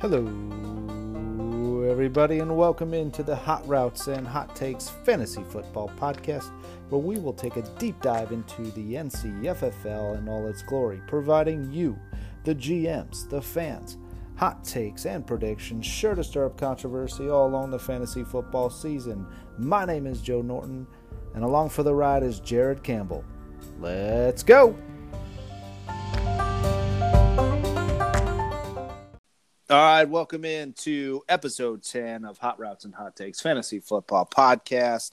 Hello, everybody, and welcome into the Hot Routes and Hot Takes Fantasy Football Podcast, where we will take a deep dive into the NCFFL in all its glory, providing you, the GMs, the fans, hot takes and predictions sure to stir up controversy all along the fantasy football season. My name is Joe Norton, and along for the ride is Jared Campbell. Let's go! All right, welcome in to episode 10 of Hot Routes and Hot Takes Fantasy Football Podcast,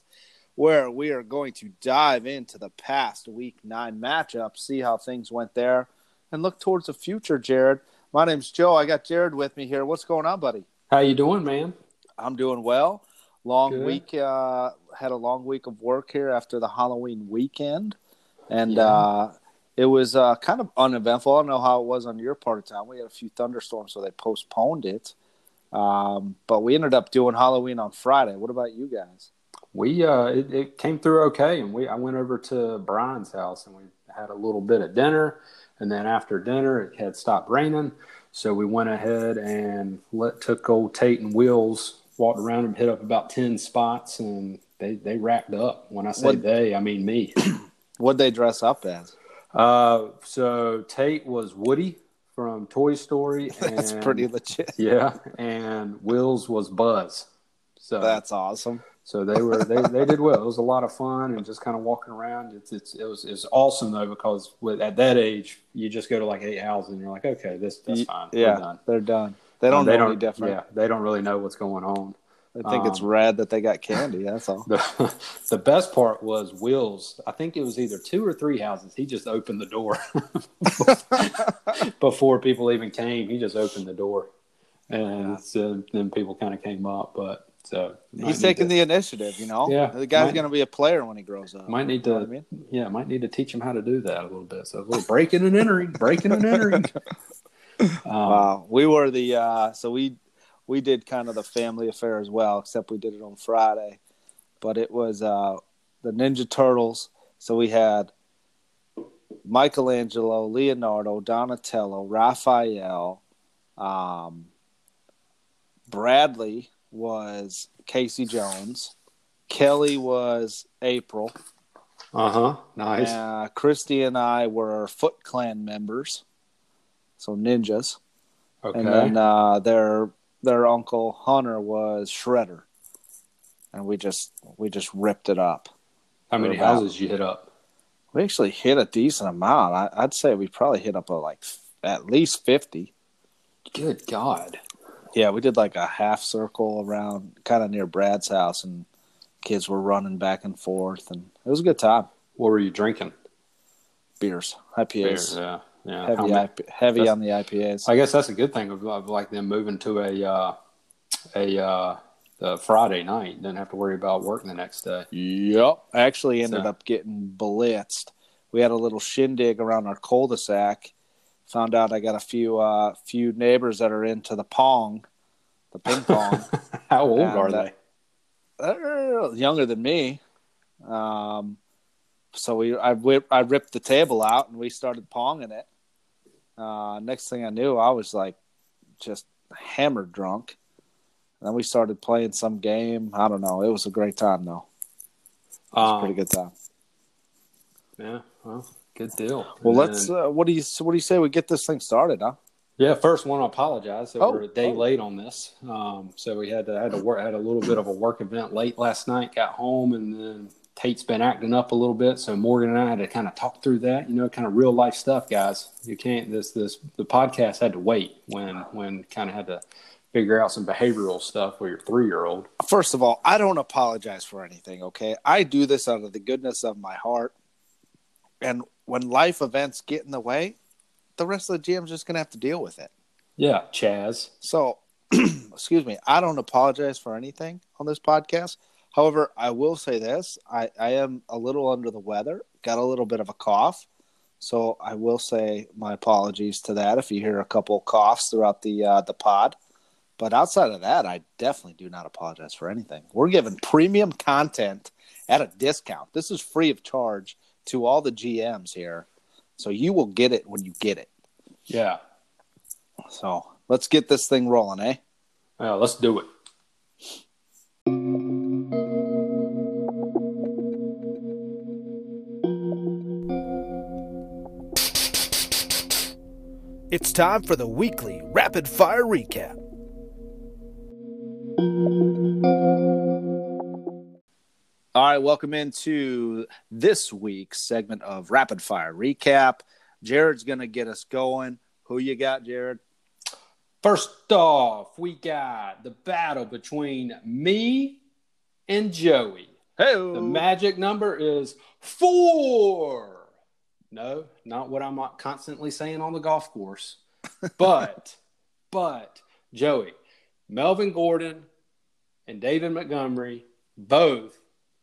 where we are going to dive into the past week nine matchup, see how things went there, and look towards the future, Jared. My name's Joe. I got Jared with me here. What's going on, buddy? How you doing, man? I'm doing well. Long Good. week, uh, had a long week of work here after the Halloween weekend, and Yeah. uh, it was uh, kind of uneventful. I don't know how it was on your part of town. We had a few thunderstorms, so they postponed it. Um, but we ended up doing Halloween on Friday. What about you guys? We uh, it, it came through okay, and we I went over to Brian's house and we had a little bit of dinner, and then after dinner it had stopped raining, so we went ahead and let took old Tate and Wheels walked around and hit up about ten spots, and they they racked up. When I say What- they, I mean me. What'd they dress up as? Uh, so Tate was Woody from Toy Story. That's pretty legit. Yeah, and Wills was Buzz. So That's awesome. So they were they, they did well. It was a lot of fun and just kind of walking around. It's, it's it was it's awesome though because with at that age you just go to like eight houses and you're like okay this that's fine Yeah, done. they're done. They don't they know don't any different. Yeah, they don't really know what's going on. I think it's Um, rad that they got candy. That's all. The the best part was Will's. I think it was either two or three houses. He just opened the door before people even came. He just opened the door, and Yeah. so then people kind of came up. But so He's taking the initiative, you know. Yeah. the guy's going to be a player when he grows up. Might need You know to, I mean? yeah, might need to teach him how to do that a little bit. So a little breaking and entering, breaking and entering. Um, Wow, we were the uh, so we we did kind of the family affair as well, except we did it on Friday. But it was uh, the Ninja Turtles. So we had Michelangelo, Leonardo, Donatello, Raphael, um, Bradley was Casey Jones, Kelly was April, Uh huh. Nice. uh, Christy and I were Foot Clan members, so ninjas. okay. And then uh, their their uncle Hunter was Shredder, and we just we just ripped it up. How many about- houses you hit up? We actually hit a decent amount. I, I'd say we probably hit up a, like at least fifty. Good God. Yeah, we did like a half circle around, kind of near Brad's house, and kids were running back and forth, and it was a good time. What were you drinking? Beers, IPAs, Beers, yeah. Yeah. Heavy IP, heavy on the IPAs. I guess that's a good thing of, of like them moving to a uh, a uh, the Friday night. Didn't have to worry about working the next day. Yep. I actually ended So- up getting blitzed. We had a little shindig around our cul-de-sac. Found out I got a few uh few neighbors that are into the pong, the ping pong. How old And, are uh, they? They're younger than me. Um so we I I ripped the table out and we started ponging it. Uh next thing I knew I was like just hammered drunk. then we started playing some game. I don't know. It was a great time though. It was a Um, pretty good time. Yeah. Well, good deal. Well, And let's. then- Uh, what do you What do you say we get this thing started? Huh? Yeah, first want to apologize. So Oh, we're a day oh. late on this. Um, so we had to had to work had a little bit of a work event late last night. Got home and then Tate's been acting up a little bit. So Morgan and I had to kind of talk through that. You know, kind of real life stuff, guys. You can't this this the podcast had to wait when when kind of had to figure out some behavioral stuff with your three year old. First of all, I don't apologize for anything. Okay, I do this out of the goodness of my heart, and when life events get in the way, the rest of the GM's just gonna have to deal with it. Yeah, Chaz. So, excuse me, I don't apologize for anything on this podcast. However, I will say this: I, I am a little under the weather, got a little bit of a cough, so I will say my apologies to that if you hear a couple coughs throughout the uh, the pod. But outside of that, I definitely do not apologize for anything. We're giving premium content at a discount. This is free of charge to all the GMs here, so you will get it when you get it. Yeah. So let's get this thing rolling, eh? Yeah, let's do it. It's time for the weekly rapid fire recap. All right, welcome into this week's segment of Rapid Fire Recap. Jared's going to get us going. Who you got, Jared? First off, we got the battle between me and Joey. Hey, The magic number is four. No, not what I'm constantly saying on the golf course. But, but, Joey, Melvin Gordon and David Montgomery both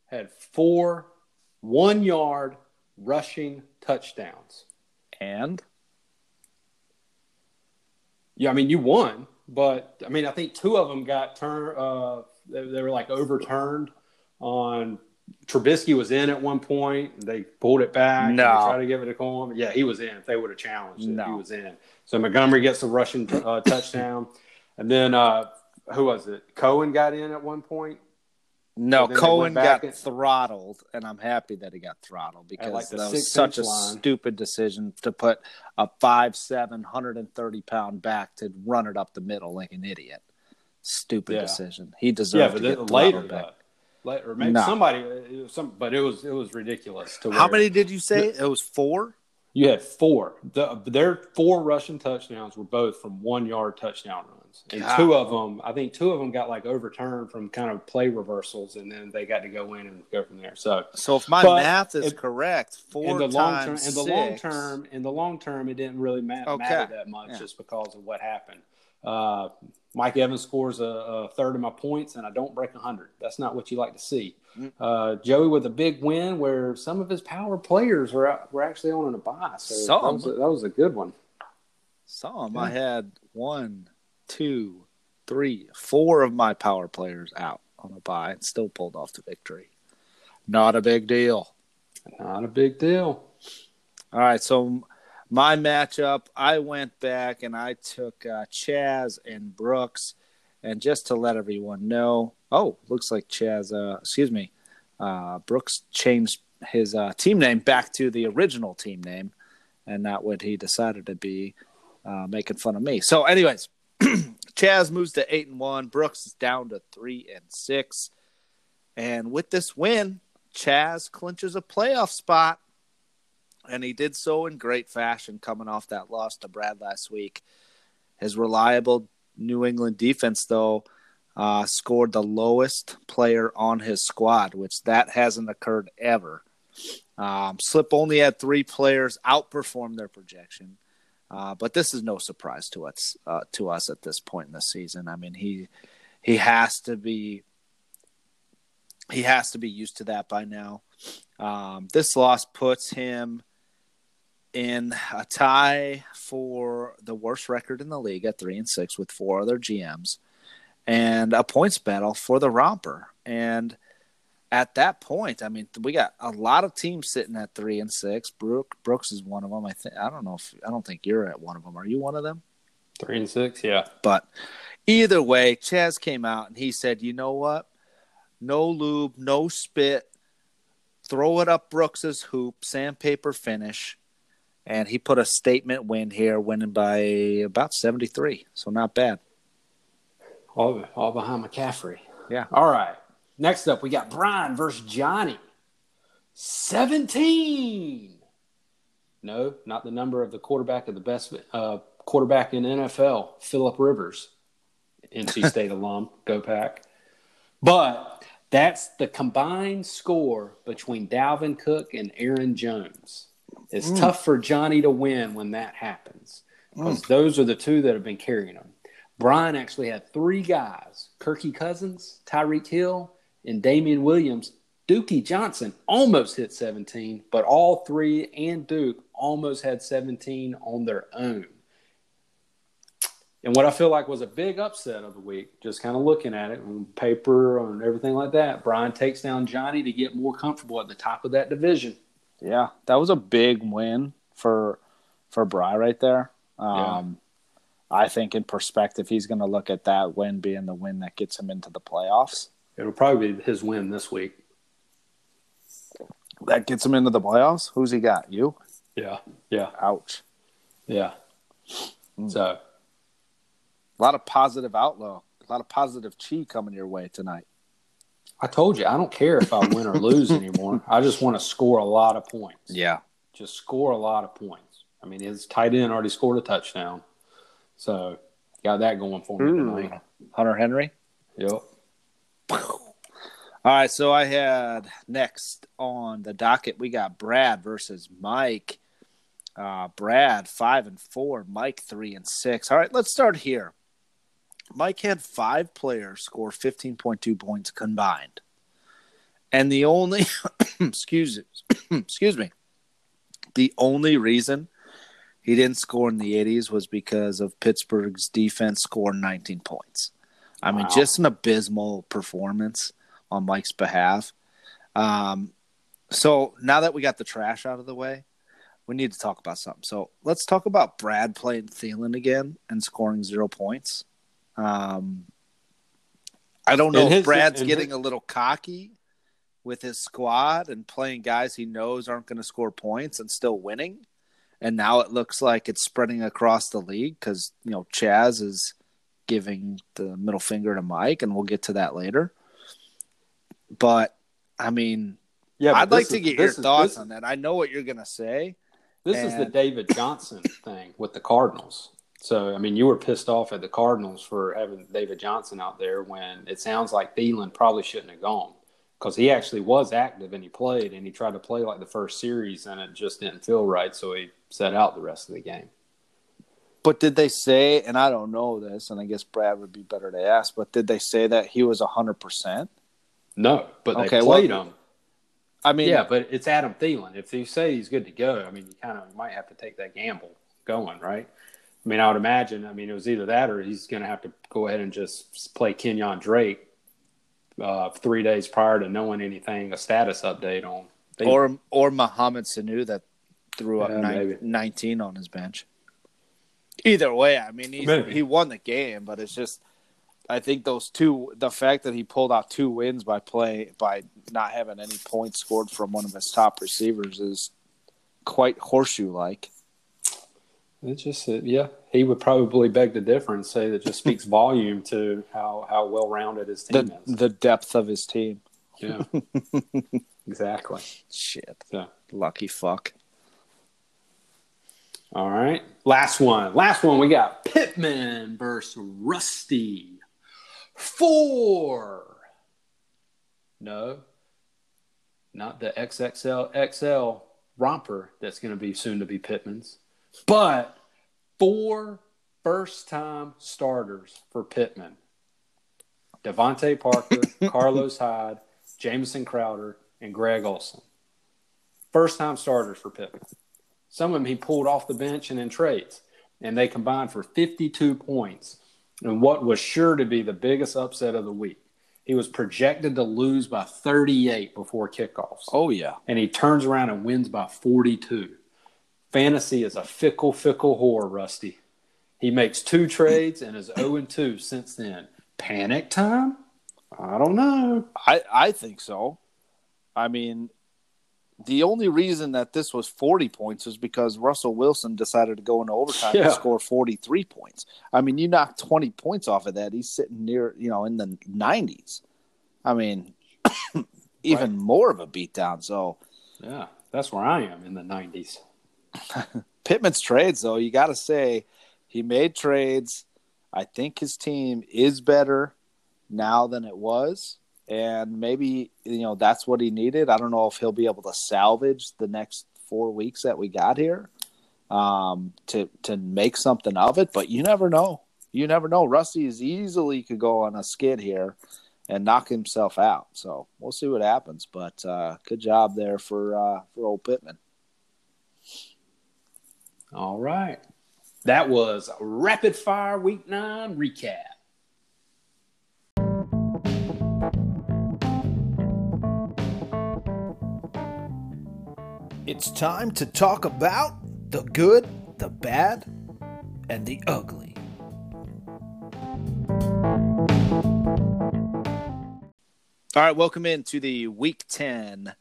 had four one yard rushing touchdowns. and Yeah, I mean, you won, but I mean, I think two of them got turned, uh, they, they were like overturned on. Trubisky was in at one point. They pulled it back. No. tried to give it to Coleman. Yeah, he was in. If they would have challenged it, he was in. So Montgomery gets a rushing uh, touchdown. And then, uh, who was it? Cohen got in at one point. no, So Cohen got and- throttled, and I'm happy that he got throttled because like, that was such a line. stupid decision to put a 5'7", 130 pound back to run it up the middle like an idiot. Stupid Yeah. decision. He deserved Yeah, to but get later, back. Or maybe No. somebody, uh, it was some, but it was it was ridiculous. To How many did you say? It was four. You had four. The, their four rushing touchdowns were both from one yard touchdown runs, and God. two of them, I think, two of them got like overturned from kind of play reversals, and then they got to go in and go from there. So So if my math is correct, four in the long term, in the long term, in the long term, it didn't really ma- Okay. matter that much Yeah. just because of what happened. Uh, Mike Evans scores a, a third of my points, and I don't break hundred. That's not what you like to see. Mm. Uh, Joey with a big win, where some of his power players were out, were actually on a bye. So that was, a, that was a good one. Some I had one, two, three, four of my power players out on a bye and still pulled off the victory. Not a big deal. Not a big deal. All right, so my matchup, I went back and I took uh, Chaz and Brooks, and just to let everyone know, oh, looks like Chaz, uh, excuse me, uh, Brooks changed his uh, team name back to the original team name, and not what he decided to be, uh, making fun of me. So, anyways, Chaz moves to eight and one. Brooks is down to three and six, and with this win, Chaz clinches a playoff spot and he did so in great fashion coming off that loss to Brad last week. His reliable New England defense, though, uh, scored the lowest player on his squad, which that hasn't occurred ever. Um, Slip only had three players outperform their projection, uh, but this is no surprise to us uh, to us at this point in the season. I mean, he he has to be he has to be used to that by now. Um, this loss puts him in a tie for the worst record in the league at three and six with four other GMs, and a points battle for the romper. And at that point, I mean, we got a lot of teams sitting at three and six. Brook Brooks is one of them. I think I don't know if I don't think you're at one of them. Are you one of them? Three and six, yeah. But either way, Chaz came out and he said, "You know what? No lube, no spit. Throw it up Brooks's hoop, sandpaper finish." And he put a statement win here, winning by about 73. So not bad. All, all behind McCaffrey. Yeah. All right. Next up, we got Brian versus Johnny. 17. No, not the number of the quarterback of the best uh, quarterback in NFL, Philip Rivers, NC State alum. Go Pack. But that's the combined score between Dalvin Cook and Aaron Jones. It's mm. tough for Johnny to win when that happens because mm. those are the two that have been carrying him. Brian actually had three guys Kirky Cousins, Tyreek Hill, and Damien Williams. Dookie Johnson almost hit 17, but all three and Duke almost had 17 on their own. And what I feel like was a big upset of the week, just kind of looking at it on paper and everything like that, Brian takes down Johnny to get more comfortable at the top of that division. Yeah, that was a big win for for Bry right there. Um, I think in perspective, he's going to look at that win being the win that gets him into the playoffs. It'll probably be his win this week. That gets him into the playoffs. Who's he got? You? Yeah, yeah, Ouch. yeah. So A lot of positive outlook. A lot of positive chi coming your way tonight. I told you I don't care if I win or lose anymore. I just want to score a lot of points. Yeah. just score a lot of points. I mean, his tight end already scored a touchdown, so got that going for me tonight. Hunter Henry. Yep. All right, so I had next on the docket we got Brad versus Mike. Uh, Brad five and four, Mike three and six. All right, let's start here. Mike had five players score fifteen point two points combined, and the only excuse excuse me, the only reason he didn't score in the eighties was because of Pittsburgh's defense scoring nineteen points. I mean, just an abysmal performance on Mike's behalf. Um, so now that we got the trash out of the way, we need to talk about something. So let's talk about Brad playing Thielen again and scoring zero points. Um, I don't know And if Brad's and getting his- a little cocky with his squad and playing guys he knows aren't going to score points and still winning. And now it looks like it's spreading across the league because, you know, Chaz is giving the middle finger to Mike, and we'll get to that later. But, I mean, Yeah, I'd like this to get your is- thoughts on that. I know what you're going to say. This is the David Johnson thing with the Cardinals. So, I mean, you were pissed off at the Cardinals for having David Johnson out there when it sounds like Thielen probably shouldn't have gone because he actually was active and he played and he tried to play like the first series and it just didn't feel right. So he set out the rest of the game. But did they say, and I don't know this, and I guess Brad would be better to ask, but did they say that he was 100%? No, but they Okay, played well- him. I mean, Yeah, but it's Adam Thielen. If you say he's good to go, I mean, you kind of might have to take that gamble going, right? I mean, I would imagine. I mean, it was either that or he's going to have to go ahead and just play Kenyan Drake uh, three days prior to knowing anything, a status update on. Thielen. or or Mohamed Sanu that threw up Yeah, nine, 19 on his bench. Either way, I mean, he's, he won the game, but it's just, I think those two, the fact that he pulled out two wins by play by not having any points scored from one of his top receivers is quite horseshoe like. It's just, yeah, he would probably beg to differ and say that just speaks volume to how, how well rounded his team The is. the depth of his team. Yeah, exactly. Shit, So, lucky fuck. All right. Last one. Last one. We got Pittman versus Rusty. Four. No. Not the XXL XL romper that's going to be soon to be Pittman's, but four first time starters for Pittman. DeVante Parker, Carlos Hyde, Jamison Crowder, and Greg Olsen. First time starters for Pittman. Some of them he pulled off the bench and in trades, and they combined for 52 points in what was sure to be the biggest upset of the week. He was projected to lose by 38 before kickoffs, Oh yeah, and he turns around and wins by 42. Fantasy is a fickle, fickle whore, Rusty. He makes two trades and is 0 2 since then. Panic time? I don't know. I I think so. I mean, the only reason that this was 40 points is because Russell Wilson decided to go into overtime Yeah. and score 43 points. I mean, you knock 20 points off of that, he's sitting near, you know, in the 90s. I mean, even Right. more of a beatdown. So, Yeah, that's where I am in the 90s. Pittman's trades, though, you got to say he made trades. I think his team is better now than it was. And maybe, you know, that's what he needed. I don't know if he'll be able to salvage the next four weeks that we got here um, to, to make something of it. But you never know. You never know. Rusty is easily could go on a skid here and knock himself out. So we'll see what happens. But uh, good job there for uh, for old Pittman. All right. That was Rapid Fire Week 9 recap. It's time to talk about the good, the bad, and the ugly. All right, welcome into the Week 10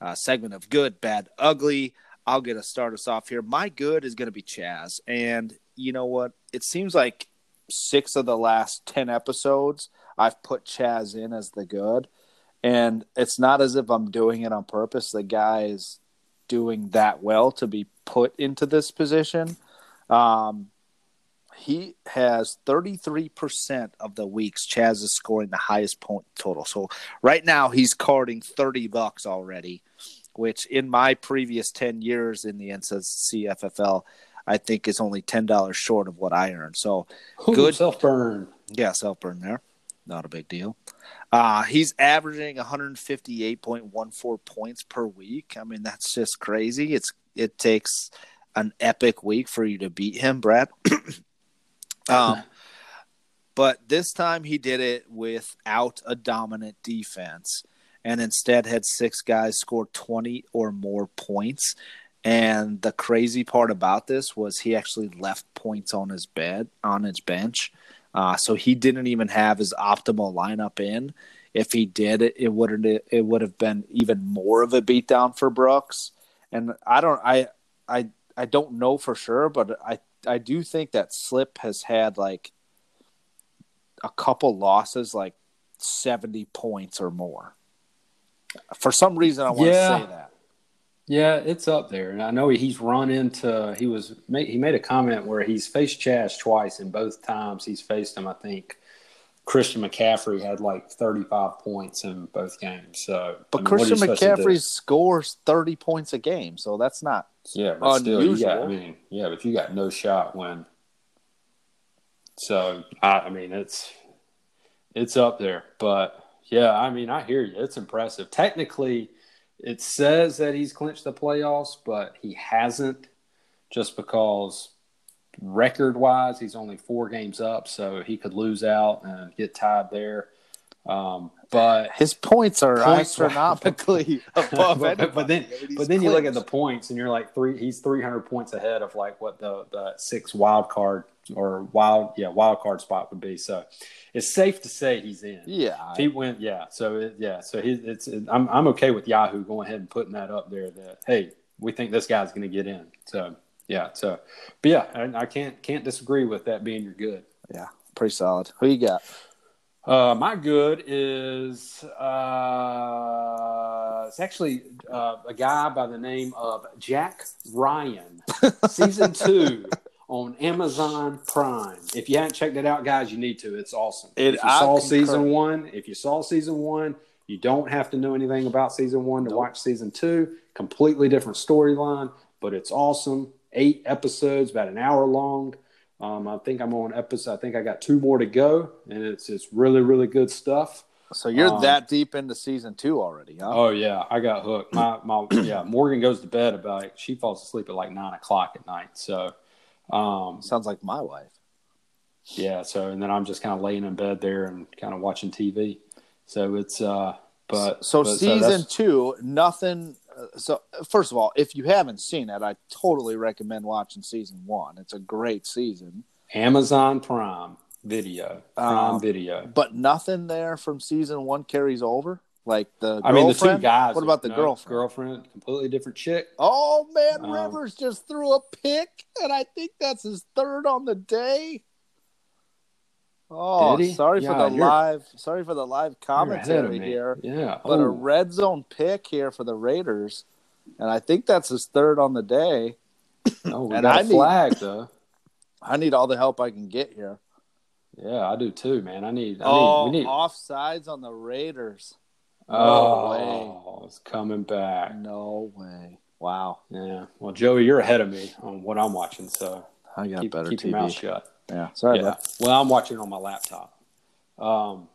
uh, segment of Good, Bad, Ugly. I'll get to start us off here. My good is going to be Chaz, and you know what? It seems like six of the last ten episodes I've put Chaz in as the good, and it's not as if I'm doing it on purpose. The guy is doing that well to be put into this position. Um, he has 33% of the weeks Chaz is scoring the highest point total. So right now he's carding 30 bucks already, which in my previous 10 years in the NCFL, I think is only $10 short of what I earned. So Ooh, good self burn. Yeah, self burn there. Not a big deal. Uh, he's averaging 158.14 points per week. I mean, that's just crazy. It's it takes an epic week for you to beat him, Brad. um, but this time he did it without a dominant defense, and instead had six guys score 20 or more points. And the crazy part about this was he actually left points on his bed on his bench. Uh, so he didn't even have his optimal lineup in. If he did, it, it would it would have been even more of a beatdown for Brooks. And I don't I I I don't know for sure, but I I do think that Slip has had like a couple losses, like seventy points or more. For some reason, I want Yeah. to say that. Yeah, it's up there, and I know he's run into. He was he made a comment where he's faced Chaz twice, and both times he's faced him. I think Christian McCaffrey had like thirty five points in both games. So, But I mean, what are you Christian supposed to do? McCaffrey scores thirty points a game, so that's not Yeah, but still, you got. I mean, yeah, but you got no shot when. So I, I mean, it's it's up there, but yeah, I mean, I hear you. It's impressive. Technically, it says that he's clinched the playoffs, but he hasn't, just because record wise, he's only four games up, so he could lose out and get tied there. Um, but his points are Points- astronomically above but, anybody. but then, I mean, he's but then you look at the points, and you're like three. He's 300 points ahead of like what the the six wild card or wild yeah wild card spot would be. So it's safe to say he's in. yeah. He went, yeah. So it, yeah, so he, it's it, I'm I'm okay with Yahoo going ahead and putting that up there. That hey, we think this guy's going to get in. So yeah, so but yeah, I, I can't can't disagree with that being your good. yeah, pretty solid. Who you got? Uh, my good is uh, it's actually uh, a guy by the name of Jack Ryan, season two on Amazon Prime. If you haven't checked it out, guys, you need to. It's awesome. It- if you saw season one, if you saw season one, you don't have to know anything about season one to Nope. watch season two. Completely different storyline, but it's awesome. Eight episodes, about an hour long. Um, I think I'm on episode. I think I got two more to go, and it's it's really really good stuff. So you're Um, that deep into season two already, huh? Oh yeah, I got hooked. My my yeah, Morgan goes to bed about like, she falls asleep at like nine o'clock at night. So um Sounds like my wife. yeah, so and then I'm just kind of laying in bed there and kind of watching TV. So it's uh but so but, season that's- two, nothing. Uh, so first of all, if you haven't seen it, I totally recommend watching season one. It's a great season, Amazon Prime Video, Prime Um, Video. but nothing there from season one carries over. Like the I mean, the two guys. What about the no, girlfriend? Girlfriend, completely different chick. Oh man, Um, Rivers just threw a pick, and I think that's his third on the day. Oh, sorry Yeah, for the live, sorry for the live You're ahead of commentary here. Yeah, But a Oh, red zone pick here for the Raiders, and I think that's his third on the day. oh, we and got I a need- though. I need all the help I can get here. Yeah, I do too, man. I need. I oh, need. We need. offsides on the Raiders. Oh, it's coming back. No way. Wow, Yeah. Well, Joey, you're ahead of me on what I'm watching, so I got keep, better keep TV. your mouth shut. Yeah, sorry. yeah. bud. Well, I'm watching on my laptop. Um,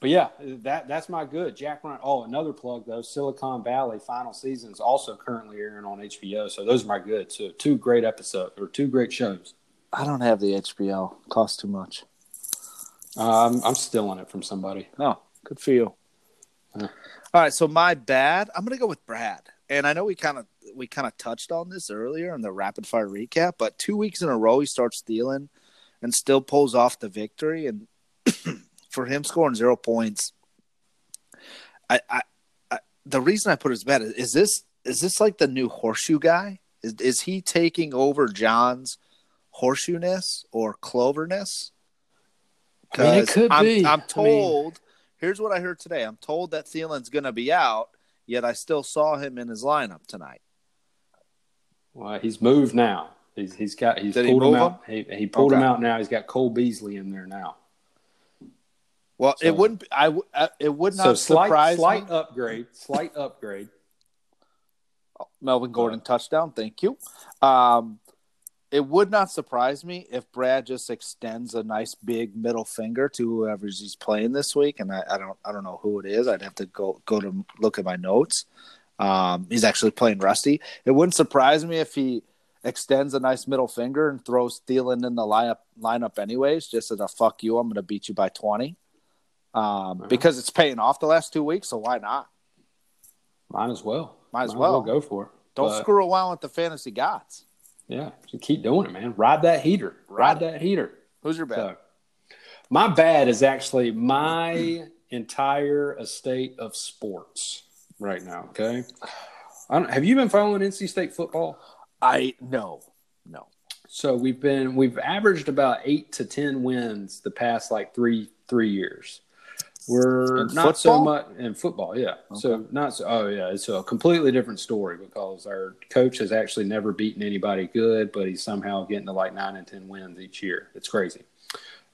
but yeah, that that's my good. Jack Ryan. Oh, another plug though. Silicon Valley final season is also currently airing on HBO. So those are my good. So two great episodes or two great shows. I don't have the HBO. Costs too much. I'm I'm stealing it from somebody. No, good for you. All right, so my bad. I'm gonna go with Brad, and I know we kind of we kind of touched on this earlier in the rapid fire recap, but two weeks in a row he starts Thielen, and still pulls off the victory. And for him scoring zero points, I, I, I the reason I put as bad is, is this is this like the new horseshoe guy? Is is he taking over John's horseshoeness or cloverness? I mean, it could I'm, be. I'm I told. mean- here's what I heard today. I'm told that Thielen's going to be out. Yet I still saw him in his lineup tonight. Well, he's moved now. He's he's got he's Did he pulled him move out. He, he pulled him out now. He's got Cole Beasley in there now. Well, So- it wouldn't. I w- uh, it would not So slight surprise slight me. upgrade, slight upgrade. Melvin Gordon touchdown. Thank you. Um, it would not surprise me if Brad just extends a nice big middle finger to whoever he's playing this week, and I, I don't I don't know who it is. I'd have to go go to look at my notes. Um, he's actually playing Rusty. It wouldn't surprise me if he extends a nice middle finger and throws Thielen in the lineup lineup anyways, just as a fuck you. I'm going to beat you by twenty. Um, because it's paying off the last two weeks, so why not? Might as well. Might as well. go for it. Don't But, screw around with the fantasy gods. Yeah, just keep doing it, man. Ride that heater. Ride that heater. Who's your bad? So, my bad is actually my entire estate of sports right now. Okay. I don't, have you been following NC State football? I no, no. So we've been we've averaged about eight to ten wins the past like three three years. We're not so much in football, yeah. So not so. Oh yeah, it's a completely different story because our coach has actually never beaten anybody good, but he's somehow getting to like nine and ten wins each year. It's crazy.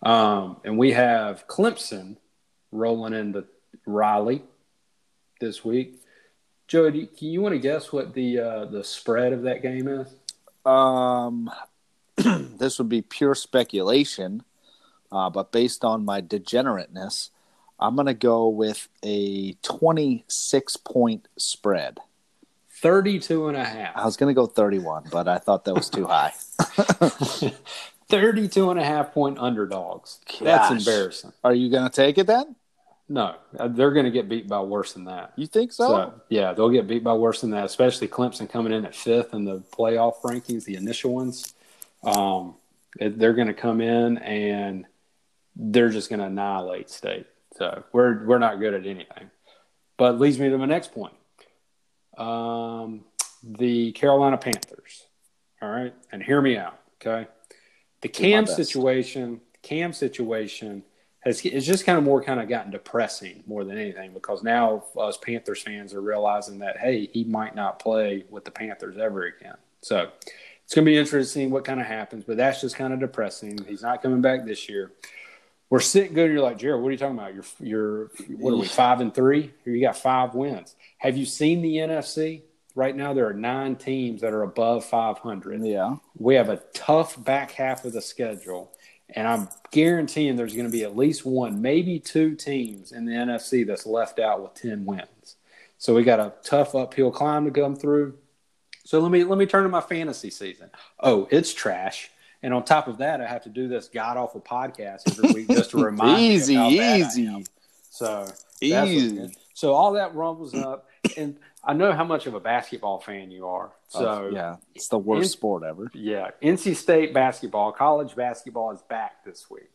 Um, and we have Clemson rolling into Raleigh this week. Joey, do you, can you want to guess what the uh, the spread of that game is? Um, this would be pure speculation, uh, but based on my degenerateness, I'm going to go with a 26 point spread. 32 and a half. I was going to go 31, but I thought that was too high. 32 and a half point underdogs. That's embarrassing. Are you going to take it then? No, uh, they're going to get beat by worse than that. You think so? So, yeah, they'll get beat by worse than that, especially Clemson coming in at fifth in the playoff rankings, the initial ones. Um, they're going to come in and they're just going to annihilate State. So we're we're not good at anything. But leads me to my next point. Um, the Carolina Panthers. All right, and hear me out. Okay, the Cam situation. Cam situation has it's just kind of more kind of gotten depressing more than anything because now us Panthers fans are realizing that hey, he might not play with the Panthers ever again. So it's going to be interesting what kind of happens, but that's just kind of depressing. He's not coming back this year. We're sitting good. You're like Jared. What are you talking about? You're you're what are we five and three? Here you got five wins. Have you seen the NFC? Right now, there are nine teams that are above 500 Yeah. we have a tough back half of the schedule, and I'm guaranteeing there's going to be at least one, maybe two teams in the NFC that's left out with 10 wins. So we got a tough uphill climb to come through. So let me let me turn to my fantasy season. Oh, it's trash. And on top of that, I have to do this god awful podcast every week just to remind Easy, me of how bad I easy. So Easy. So all that rumbles up, and I know how much of a basketball fan you are. Oh, so Oh, yeah, it's the worst in- sport ever. yeah, NC State basketball, college basketball is back this week.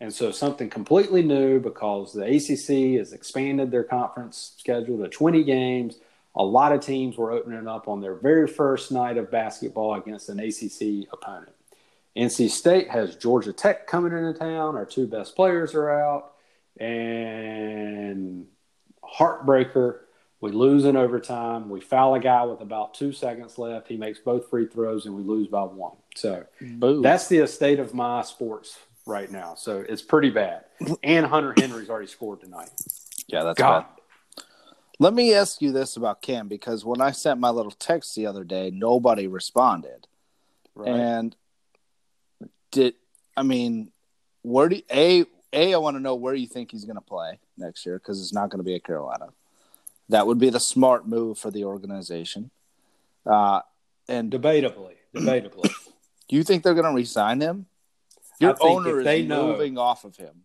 And so something completely new because the ACC has expanded their conference schedule to 20 games. A lot of teams were opening up on their very first night of basketball against an ACC opponent. NC State has Georgia Tech coming into town. Our two best players are out. And heartbreaker, we lose in overtime. We foul a guy with about two seconds left. He makes both free throws, and we lose by one. So Boo. that's the state of my sports right now. So it's pretty bad. And Hunter Henry's already scored tonight. yeah, that's God. bad. Let me ask you this about Cam because when I sent my little text the other day, nobody responded. Right. And did I mean, where do you, a a I want to know where you think he's going to play next year because it's not going to be at Carolina. That would be the smart move for the organization. Uh, and do debatably, do you think they're going to resign him? Your owner is know- moving off of him.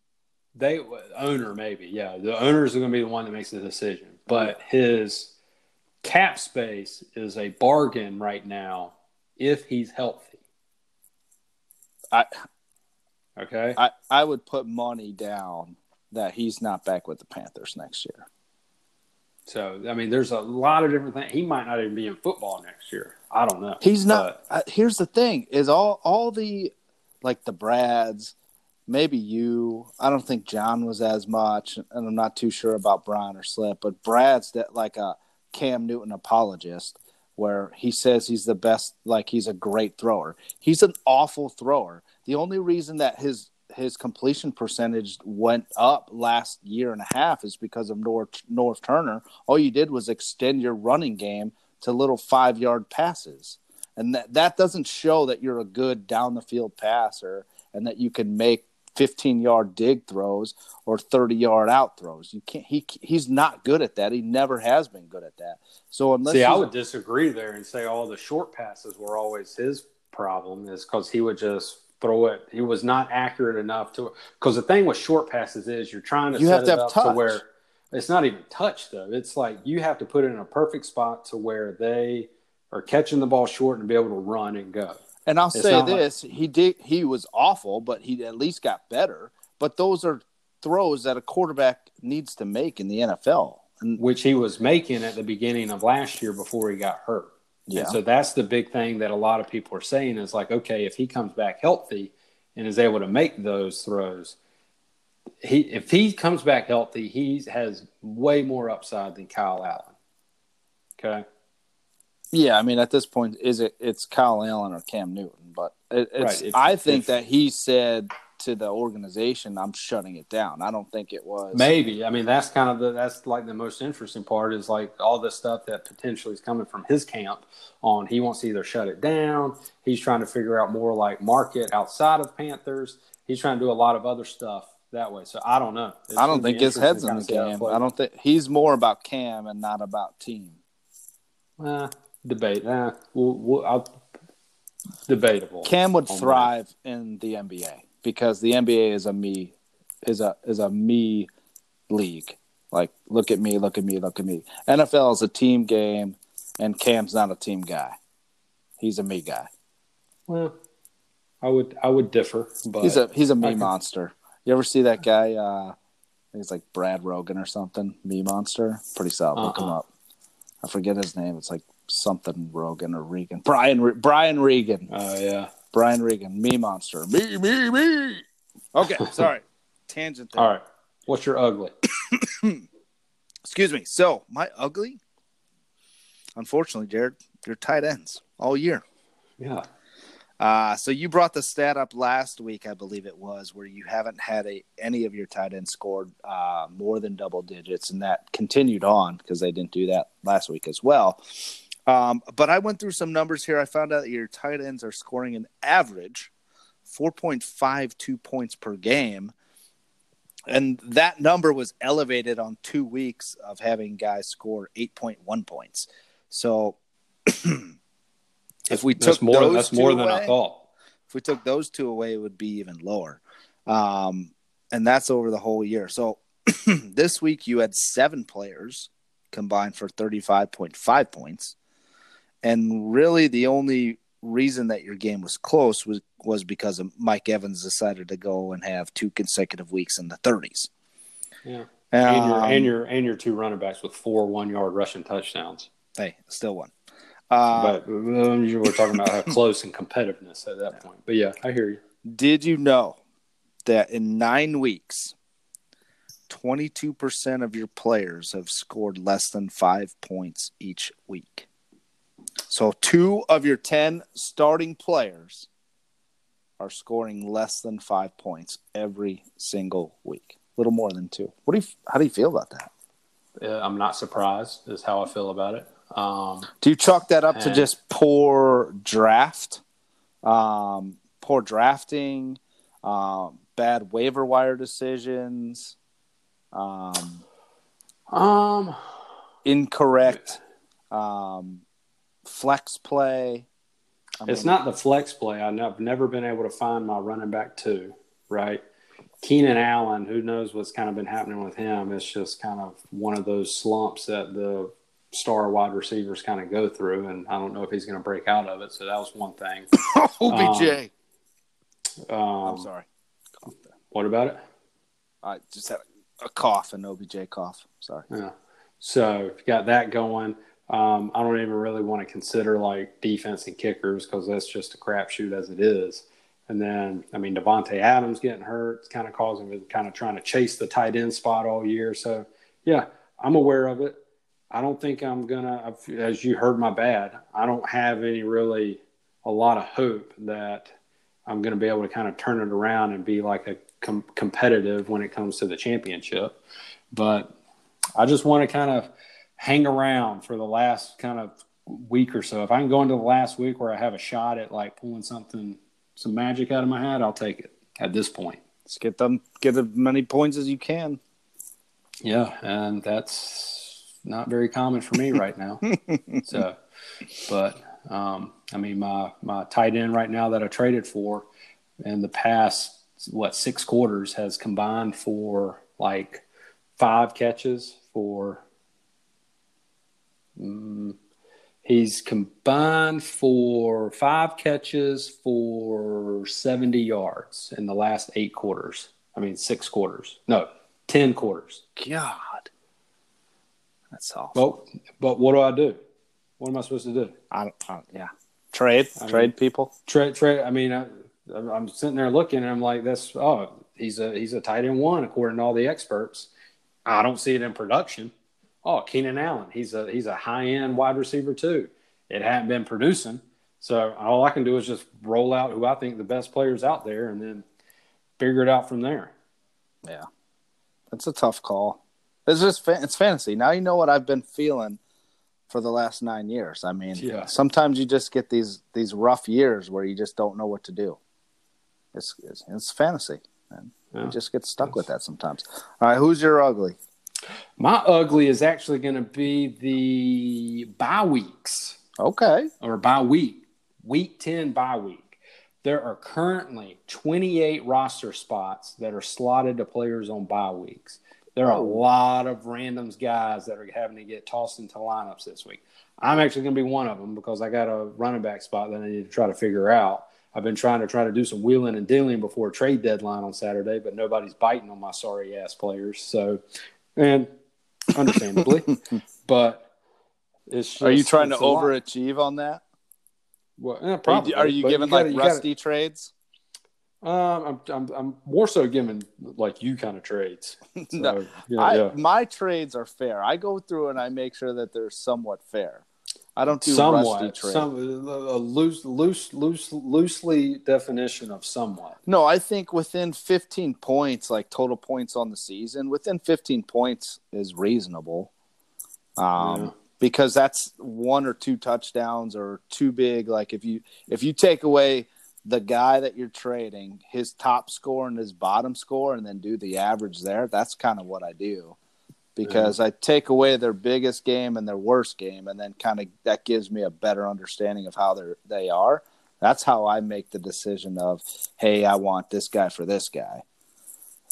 They owner maybe, yeah. The owner is going to be the one that makes the decision, but his cap space is a bargain right now if he's healthy. I Okay, I, I would put money down that he's not back with the Panthers next year. So I mean, there's a lot of different things. He might not even be in football next year. I don't know. He's not. Uh, here's the thing: is all all the like the Brads, maybe you. I don't think John was as much, and I'm not too sure about Brian or Slip. But Brad's that like a Cam Newton apologist, where he says he's the best, like he's a great thrower. He's an awful thrower. The only reason that his his completion percentage went up last year and a half is because of Norv Norv Turner. All you did was extend your running game to little five yard passes. And that, that doesn't show that you're a good down the field passer and that you can make 15 yard dig throws or 30 yard out throws. You can't, he, he's not good at that. He never has been good at that. So unless See, I would disagree there and say all the short passes were always his problem is because he would just throw it. He was not accurate enough to, because the thing with short passes is you're trying to you set have to it have up touch. to where it's not even touch though. It's like you have to put it in a perfect spot to where they are catching the ball short and be able to run and go. And I'll It's say not like- this: he did. He was awful, but he at least got better. But those are throws that a quarterback needs to make in the NFL. And which he was making at the beginning of last year before he got hurt. Yeah. And so that's the big thing that a lot of people are saying is like, okay, if he comes back healthy and is able to make those throws, he if he comes back healthy, he has way more upside than Kyle Allen. Okay. Yeah, I mean, at this point, is it it's Kyle Allen or Cam Newton? But it, it's. Right, if- I think if- that he said to the organization, "I'm shutting it down." I don't think it was. Maybe. I mean, that's kind of the that's like the most interesting part is like all the stuff that potentially is coming from his camp on he wants to either shut it down, he's trying to figure out more like market outside of Panthers. He's trying to do a lot of other stuff that way. So I don't know. I don't think his head's in the see how it game. I don't think he's more about Cam and not about team. Uh, debate. Uh, we'll, we'll, I'll, debatable. Cam would on thrive in the NBA because the NBA is a me is a is a me league. Like look at me, look at me, look at me. NFL is a team game and Cam's not a team guy. He's a me guy. Well, I would I would differ, but He's a he's a me can- monster. You ever see that guy uh I think it's like Brad Rogan or something, me monster? Pretty solid. Look him Uh-uh. up. I forget his name. It's like something Rogan or Regan. Brian Re- Brian Regan. Oh yeah. Brian Regan, me monster. Me, me, me. Okay, sorry. Tangent there. All right. What's your ugly? Excuse me. So, my ugly, unfortunately, Jared, your tight ends all year. Yeah. Uh, so you brought the stat up last week, I believe it was, where you haven't had a, any of your tight ends scored uh, more than double digits, and that continued on because they didn't do that last week as well. Um, but I went through some numbers here. I found out that your tight ends are scoring an average 4.52 points per game. And that number was elevated on two weeks of having guys score 8.1 points. So if we took more those that's more than I thought. if we took those two away, it would be even lower. Um, and that's over the whole year. So this week you had seven players combined for 35.5 points. And really the only reason that your game was close was, was because of Mike Evans decided to go and have two consecutive weeks in the 30s. Yeah. And your Um, and your and your two running backs with four one yard rushing touchdowns. hey, still one. Uh, but um, you were talking about how close and competitiveness at that point. But yeah, I hear you. Did you know that in nine weeks, 22% of your players have scored less than five points each week? So, two of your 10 starting players are scoring less than five points every single week. A little more than two. What do you, how do you feel about that? Uh, I'm not surprised. Is how I feel about it. Um, Do you chalk that up to just poor draft, um, poor drafting, um, bad waiver wire decisions, um, um, incorrect um, flex play? I it's not the flex play. I know- I've never been able to find my running back two. Right. Keenan Allen, who knows what's kind of been happening with him? It's just kind of one of those slumps that the star wide receivers kind of go through, and I don't know if he's going to break out of it. So that was one thing. OBJ. Um, I'm sorry. What about it? I just had a cough, an OBJ cough. Sorry. Yeah. So you got that going, um, I don't even really want to consider like defense and kickers because that's just a crapshoot as it is. And then, I mean, Davante Adams getting hurt, it's kind of causing me kind of trying to chase the tight end spot all year. So, yeah, I'm aware of it. I don't think I'm gonna, as you heard my bad, I don't have any really a lot of hope that I'm going to be able to kind of turn it around and be like a com- competitive when it comes to the championship. But I just want to kind of hang around for the last kind of week or so. If I can go into the last week where I have a shot at like pulling something, some magic out of my hat, I'll take it at this point. Let's get them, get as many points as you can. Yeah, and that's not very common for me right now. so, but um, I mean, my my tight end right now that I traded for in the past what six quarters has combined for like five catches for. Um, he's combined for five catches for 70 yards in the last eight quarters. I mean, six quarters. No, 10 quarters. God. That's awful. Well, but what do I do? What am I supposed to do? I don't, I don't yeah. Trade, I trade mean- people. Trade, trade. I mean, I, I'm sitting there looking, and I'm like, "That's oh, he's a he's a tight end one according to all the experts." I don't see it in production. Oh, Keenan Allen, he's a he's a high end wide receiver too. It hadn't been producing, so all I can do is just roll out who I think the best players out there, and then figure it out from there. Yeah, that's a tough call. It's just it's fantasy. Now you know what I've been feeling for the last nine years. I mean, Yeah. sometimes you just get these these rough years where you just don't know what to do. It's it's, it's fantasy, and Yeah. you just get stuck with that sometimes. All right, who's your ugly? My ugly is actually going to be the bye weeks. Okay, or bye week, week 10 bye week. There are currently 28 roster spots that are slotted to players on bye weeks. There are a oh. lot of randoms guys that are having to get tossed into lineups this week. I'm actually going to be one of them because I got a running back spot that I need to try to figure out. I've been trying to try to do some wheeling and dealing before trade deadline on Saturday, but nobody's biting on my sorry ass players. So, and understandably, but it's just, are you trying to a lot. overachieve on that? Well, eh, Are you, are you giving gotta- like you gotta- rusty trades? um, I'm, I'm, I'm more so giving like you kind of trades. So, No, yeah, I, yeah. My trades are fair. I go through and I make sure that they're somewhat fair. I don't do rusty somewhat, trades. some a loose, loose, loose, loosely definition of somewhat. No, I think within 15 points, like total points on the season, within 15 points is reasonable. Um, Yeah. because that's one or two touchdowns or too big. Like if you if you take away the guy that you're trading, his top score and his bottom score, and then do the average there, that's kind of what I do. Because I take away their biggest game and their worst game, and then kind of that gives me a better understanding of how they're they are. That's how I make the decision of, hey, I want this guy for this guy.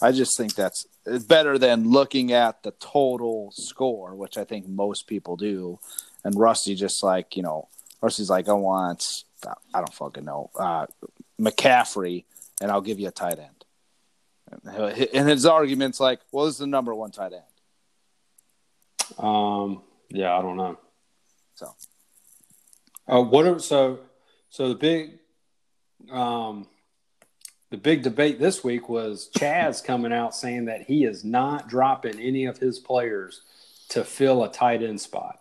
I just think that's better than looking at the total score, which I think most people do. And Rusty just like, you know, Rusty's like, I want, I don't fucking know, uh, McCaffrey, and I'll give you a tight end. And And his argument's like, well, this is the number one tight end. Um, yeah, I don't know. So Uh, what are so so the big um the big debate this week was Chaz coming out saying that he is not dropping any of his players to fill a tight end spot.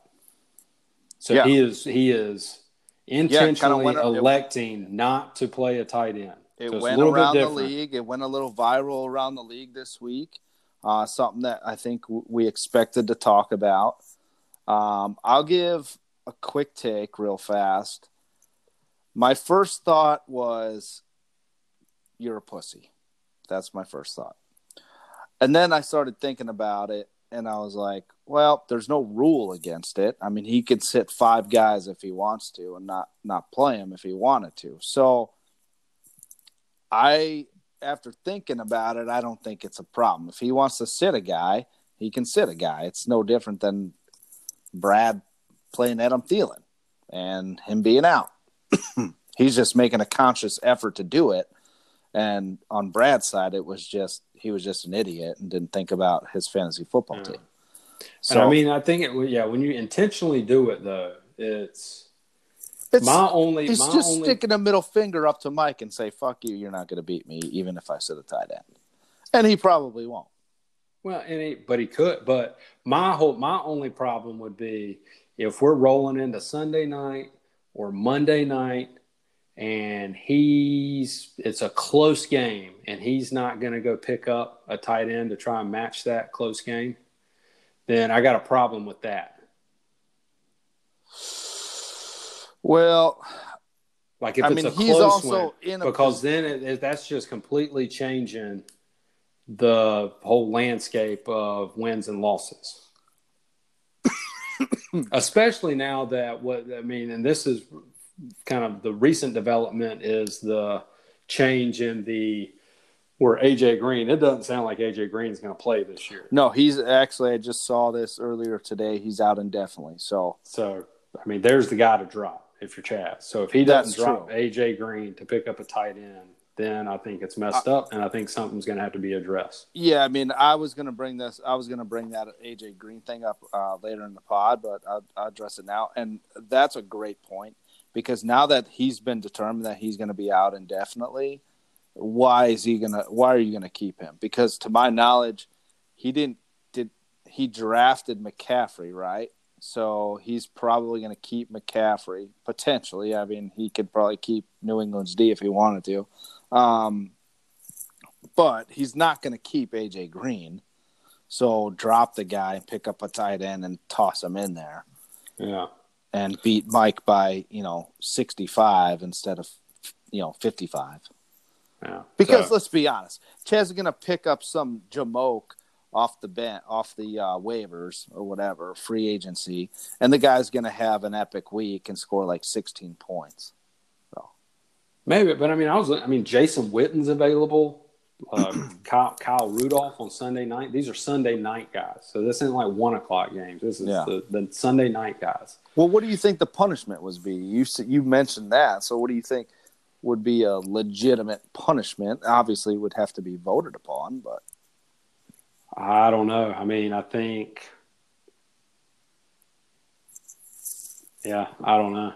So Yeah. he is he is intentionally it- electing not to play a tight end. It So went around the league. It went a little viral around the league this week. Uh, something that I think w- we expected to talk about. Um, I'll give a quick take real fast. My first thought was, "You're a pussy." That's my first thought. And then I started thinking about it, and I was like, "Well, there's no rule against it. I mean, he could sit five guys if he wants to, and not not play him if he wanted to." So. I, after thinking about it, I don't think it's a problem. If he wants to sit a guy, he can sit a guy. It's no different than Brad playing Adam Thielen and him being out. He's just making a conscious effort to do it. And on Brad's side, it was just he was just an idiot and didn't think about his fantasy football Yeah. team. So and I mean, I think it. Yeah, when you intentionally do it, though, it's, it's, my only. he's my just only, sticking a middle finger up to Mike and say, "Fuck you, you're not going to beat me, even if I sit a tight end." And he probably won't. Well, and he, but he could. But my whole, my only problem would be if we're rolling into Sunday night or Monday night, and he's it's a close game, and he's not going to go pick up a tight end to try and match that close game. Then I got a problem with that. Well, Like if I it's mean, a close one, a because then it, it, that's just completely changing the whole landscape of wins and losses. Especially now that what I mean, and this is kind of the recent development is the change in the where AJ Green. It doesn't sound like AJ Green is going to play this year. no, he's actually. I just saw this earlier today. He's out indefinitely. So So I mean, there's the guy to drop if you're Chaz. So if he doesn't drop true. AJ Green to pick up a tight end, then I think it's messed up, and I think something's going to have to be addressed. Yeah, I mean, I was gonna bring this. I was gonna bring that AJ Green thing up uh, later in the pod, but I'll, I'll address it now. And that's a great point because now that he's been determined that he's gonna be out indefinitely, why is he gonna? Why are you gonna keep him? Because to my knowledge, he didn't did he drafted McCaffrey right? So he's probably gonna keep McCaffrey potentially. I mean, he could probably keep New England's D if he wanted to. Um, but he's not going to keep AJ Green. So drop the guy and pick up a tight end and toss him in there Yeah. and beat Mike by, you know, 65 instead of, you know, 55. Yeah. Because So- let's be honest, Chaz is going to pick up some jamoke off the bench, off the uh, waivers or whatever, free agency, and the guy's going to have an epic week and score like 16 points. maybe, but I mean, I was, I mean, Jason Witten's available. Uh, Kyle, Kyle Rudolph on Sunday night. These are Sunday night guys. So this isn't like one o'clock games. This is Yeah. the, the Sunday night guys. Well, what do you think the punishment was be? You you mentioned that, so what do you think would be a legitimate punishment? Obviously, it would have to be voted upon, but I don't know. I mean, I think, yeah, I don't know.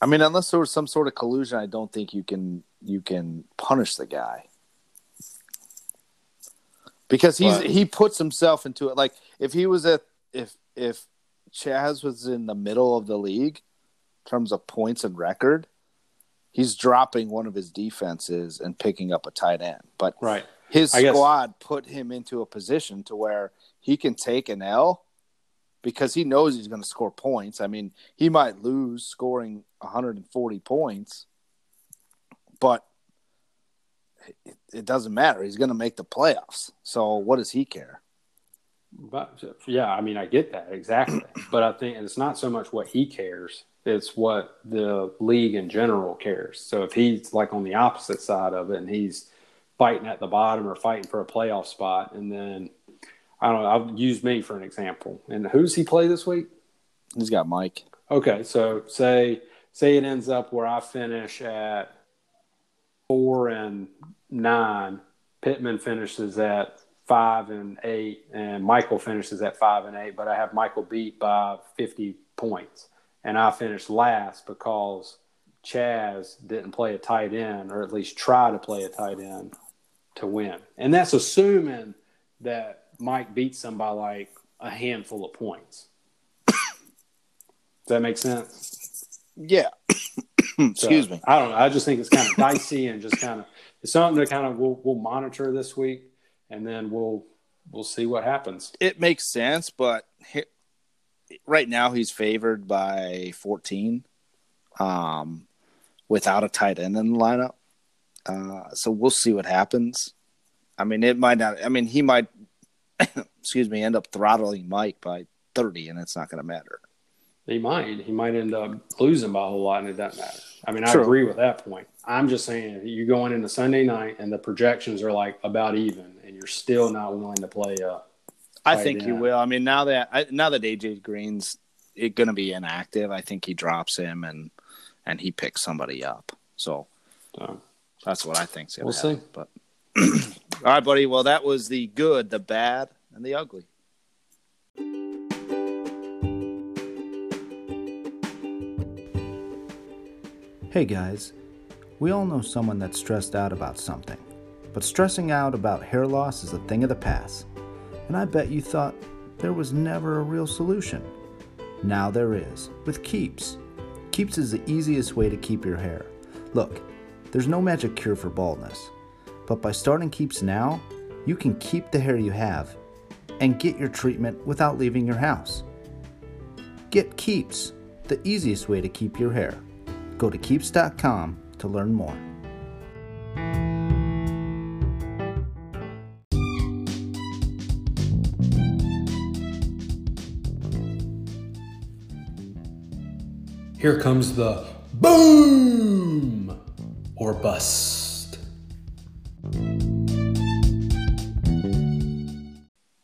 I mean, unless there was some sort of collusion, I don't think you can you can punish the guy because he's But- he puts himself into it. Like if he was at if if Chaz was in the middle of the league in terms of points and record, he's dropping one of his defenses and picking up a tight end. But Right. his I guess- squad put him into a position to where he can take an L because he knows he's going to score points. I mean, he might lose scoring 140 points, but it, it doesn't matter. He's going to make the playoffs. So what does he care? But yeah, I mean, I get that exactly. but I think it's not so much what he cares; it's what the league in general cares. So if he's like on the opposite side of it, and he's fighting at the bottom or fighting for a playoff spot, and then I don't know. I'll use me for an example. And who's he play this week? He's got Mike. Okay, so say say it ends up where I finish at four and nine. Pittman finishes at five and eight, and Michael finishes at five and eight. But I have Michael beat by fifty points, and I finished last because Chaz didn't play a tight end, or at least try to play a tight end to win. And that's assuming that Mike beats him by like a handful of points. Does that make sense? Yeah. So, Excuse me. I don't know. I just think it's kind of dicey and just kind of it's something to kind of we'll we'll monitor this week and then we'll we'll see what happens. It makes sense, but right now he's favored by 14 um, without a tight end in the lineup. Uh, so we'll see what happens. I mean, it might not. I mean, he might, excuse me, end up throttling Mike by 30, and it's not going to matter. He might he might end up losing by a whole lot and it doesn't matter. I mean, I True. agree with that point. I'm just saying you're going into Sunday night and the projections are like about even and you're still not willing to play uh I think he yeah. will. I mean, now that I, now that AJ Green's going to be inactive, I think he drops him and and he picks somebody up. So so that's what I think's going We'll to see. But All right, buddy. Well, that was the good, the bad, and the ugly. Hey guys, we all know someone that's stressed out about something, but stressing out about hair loss is a thing of the past. And I bet you thought there was never a real solution. Now there is, with Keeps. Keeps is the easiest way to keep your hair. Look, there's no magic cure for baldness, but by starting Keeps now, you can keep the hair you have and get your treatment without leaving your house. Get Keeps, the easiest way to keep your hair. Go to keeps.com to learn more. Here comes the boom or bust.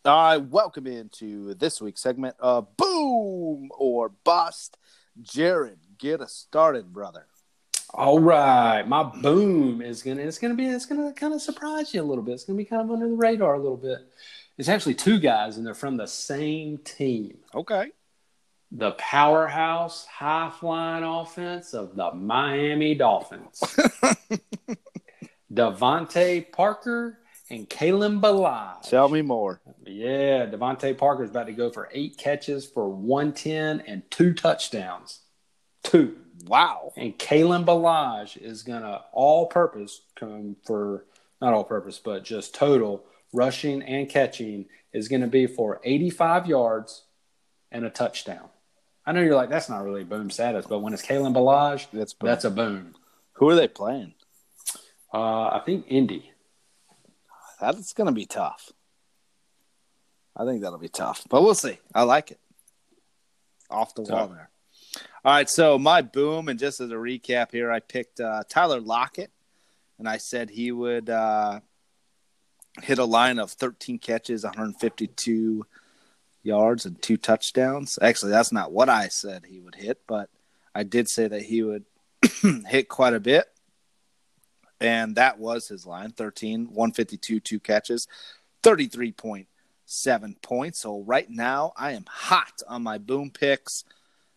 All right, welcome into this week's segment of Boom or Bust. Jared, get us started, brother. All right, my boom is gonna it's gonna be it's gonna kind of surprise you a little bit. It's gonna be kind of under the radar a little bit. It's actually two guys, and they're from the same team. Okay. The powerhouse high flying offense of the Miami Dolphins. DeVante Parker and Kalen Ballage. Tell me more. Yeah, DeVante Parker's about to go for eight catches for 110 and two touchdowns. Two. Wow. And Kalen Ballage is going to all purpose come for, not all purpose, but just total rushing and catching is going to be for 85 yards and a touchdown. I know you're like, that's not really boom status, but when it's Kalen Ballage, That's boom. that's a boom. Who are they playing? Uh, I think Indy. That's going to be tough. I think that'll be tough, but we'll see. I like it. Off the wall there. All right, so my boom, and just as a recap here, I picked uh, Tyler Lockett, and I said he would uh, hit a line of 13 catches, 152 yards, and two touchdowns. Actually, that's not what I said he would hit, but I did say that he would hit quite a bit. And that was his line 13, 152, two catches, 33.7 points. So right now, I am hot on my boom picks.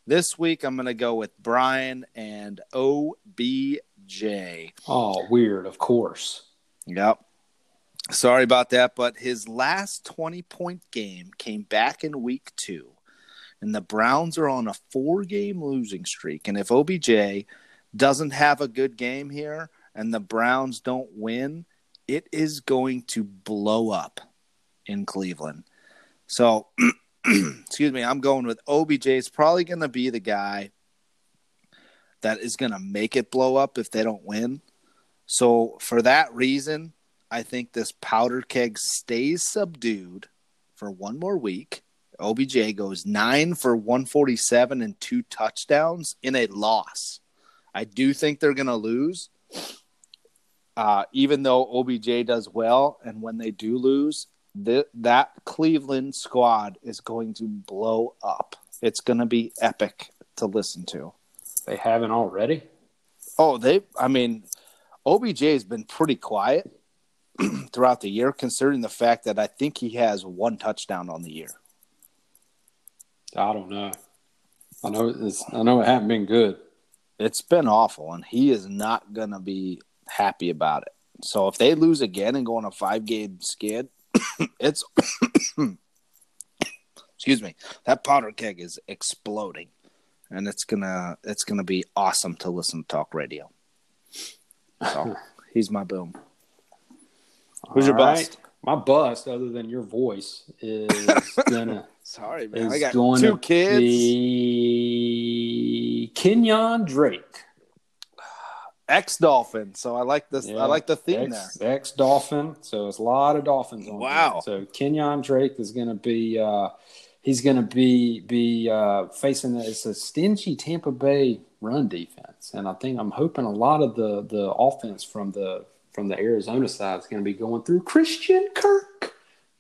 This week, I'm going to go with Brian and OBJ. Oh, weird, of course. Yep. Sorry about that, but his last 20 point game came back in week two. And the Browns are on a four game losing streak. And if OBJ doesn't have a good game here and the Browns don't win, it is going to blow up in Cleveland. So, excuse me, I'm going with OBJ. It's probably going to be the guy that is going to make it blow up if they don't win. So, for that reason, I think this powder keg stays subdued for one more week. OBJ goes nine for 147 and two touchdowns in a loss. I do think they're going to lose, uh, even though OBJ does well. And when they do lose, th- that Cleveland squad is going to blow up. It's going to be epic to listen to. They haven't already. Oh, they, I mean, OBJ has been pretty quiet throughout the year, considering the fact that I think he has one touchdown on the year. I don't know. I know it's, I know it hasn't been good. It's been awful, and he is not going to be happy about it. So if they lose again and go on a five game skid, it's excuse me, that powder keg is exploding, and it's gonna it's gonna be awesome to listen to talk radio. So he's my boom. Who's your right. bust? My bust, other than your voice, is gonna Sorry, man. is I got going two to kids. be Kenyan Drake. Ex Dolphin. So I like this. Yeah, I like the theme ex, there. Ex Dolphin. So it's a lot of Dolphins on Wow. there. So Kenyan Drake is going to be. Uh, he's going to be be uh, facing it's a stingy Tampa Bay run defense, and I think I'm hoping a lot of the the offense from the from the Arizona side is going to be going through Christian Kirk.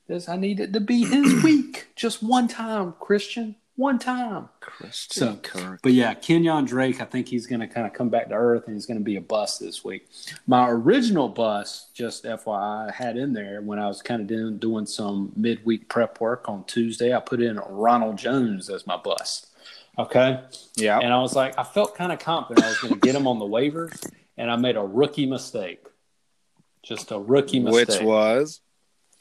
This I need it to be his week, just one time, Christian. one time. Christian So, Kirk. But yeah, Kenyan Drake, I think he's going to kind of come back to earth and he's going to be a bust this week. My original bust, just FYI, I had in there when I was kind of doing, doing some midweek prep work on Tuesday. I put in Ronald Jones as my bust. Okay. Yeah. And I was like, I felt kind of confident I was going to get him on the waivers, and I made a rookie mistake. Just a rookie mistake. Which was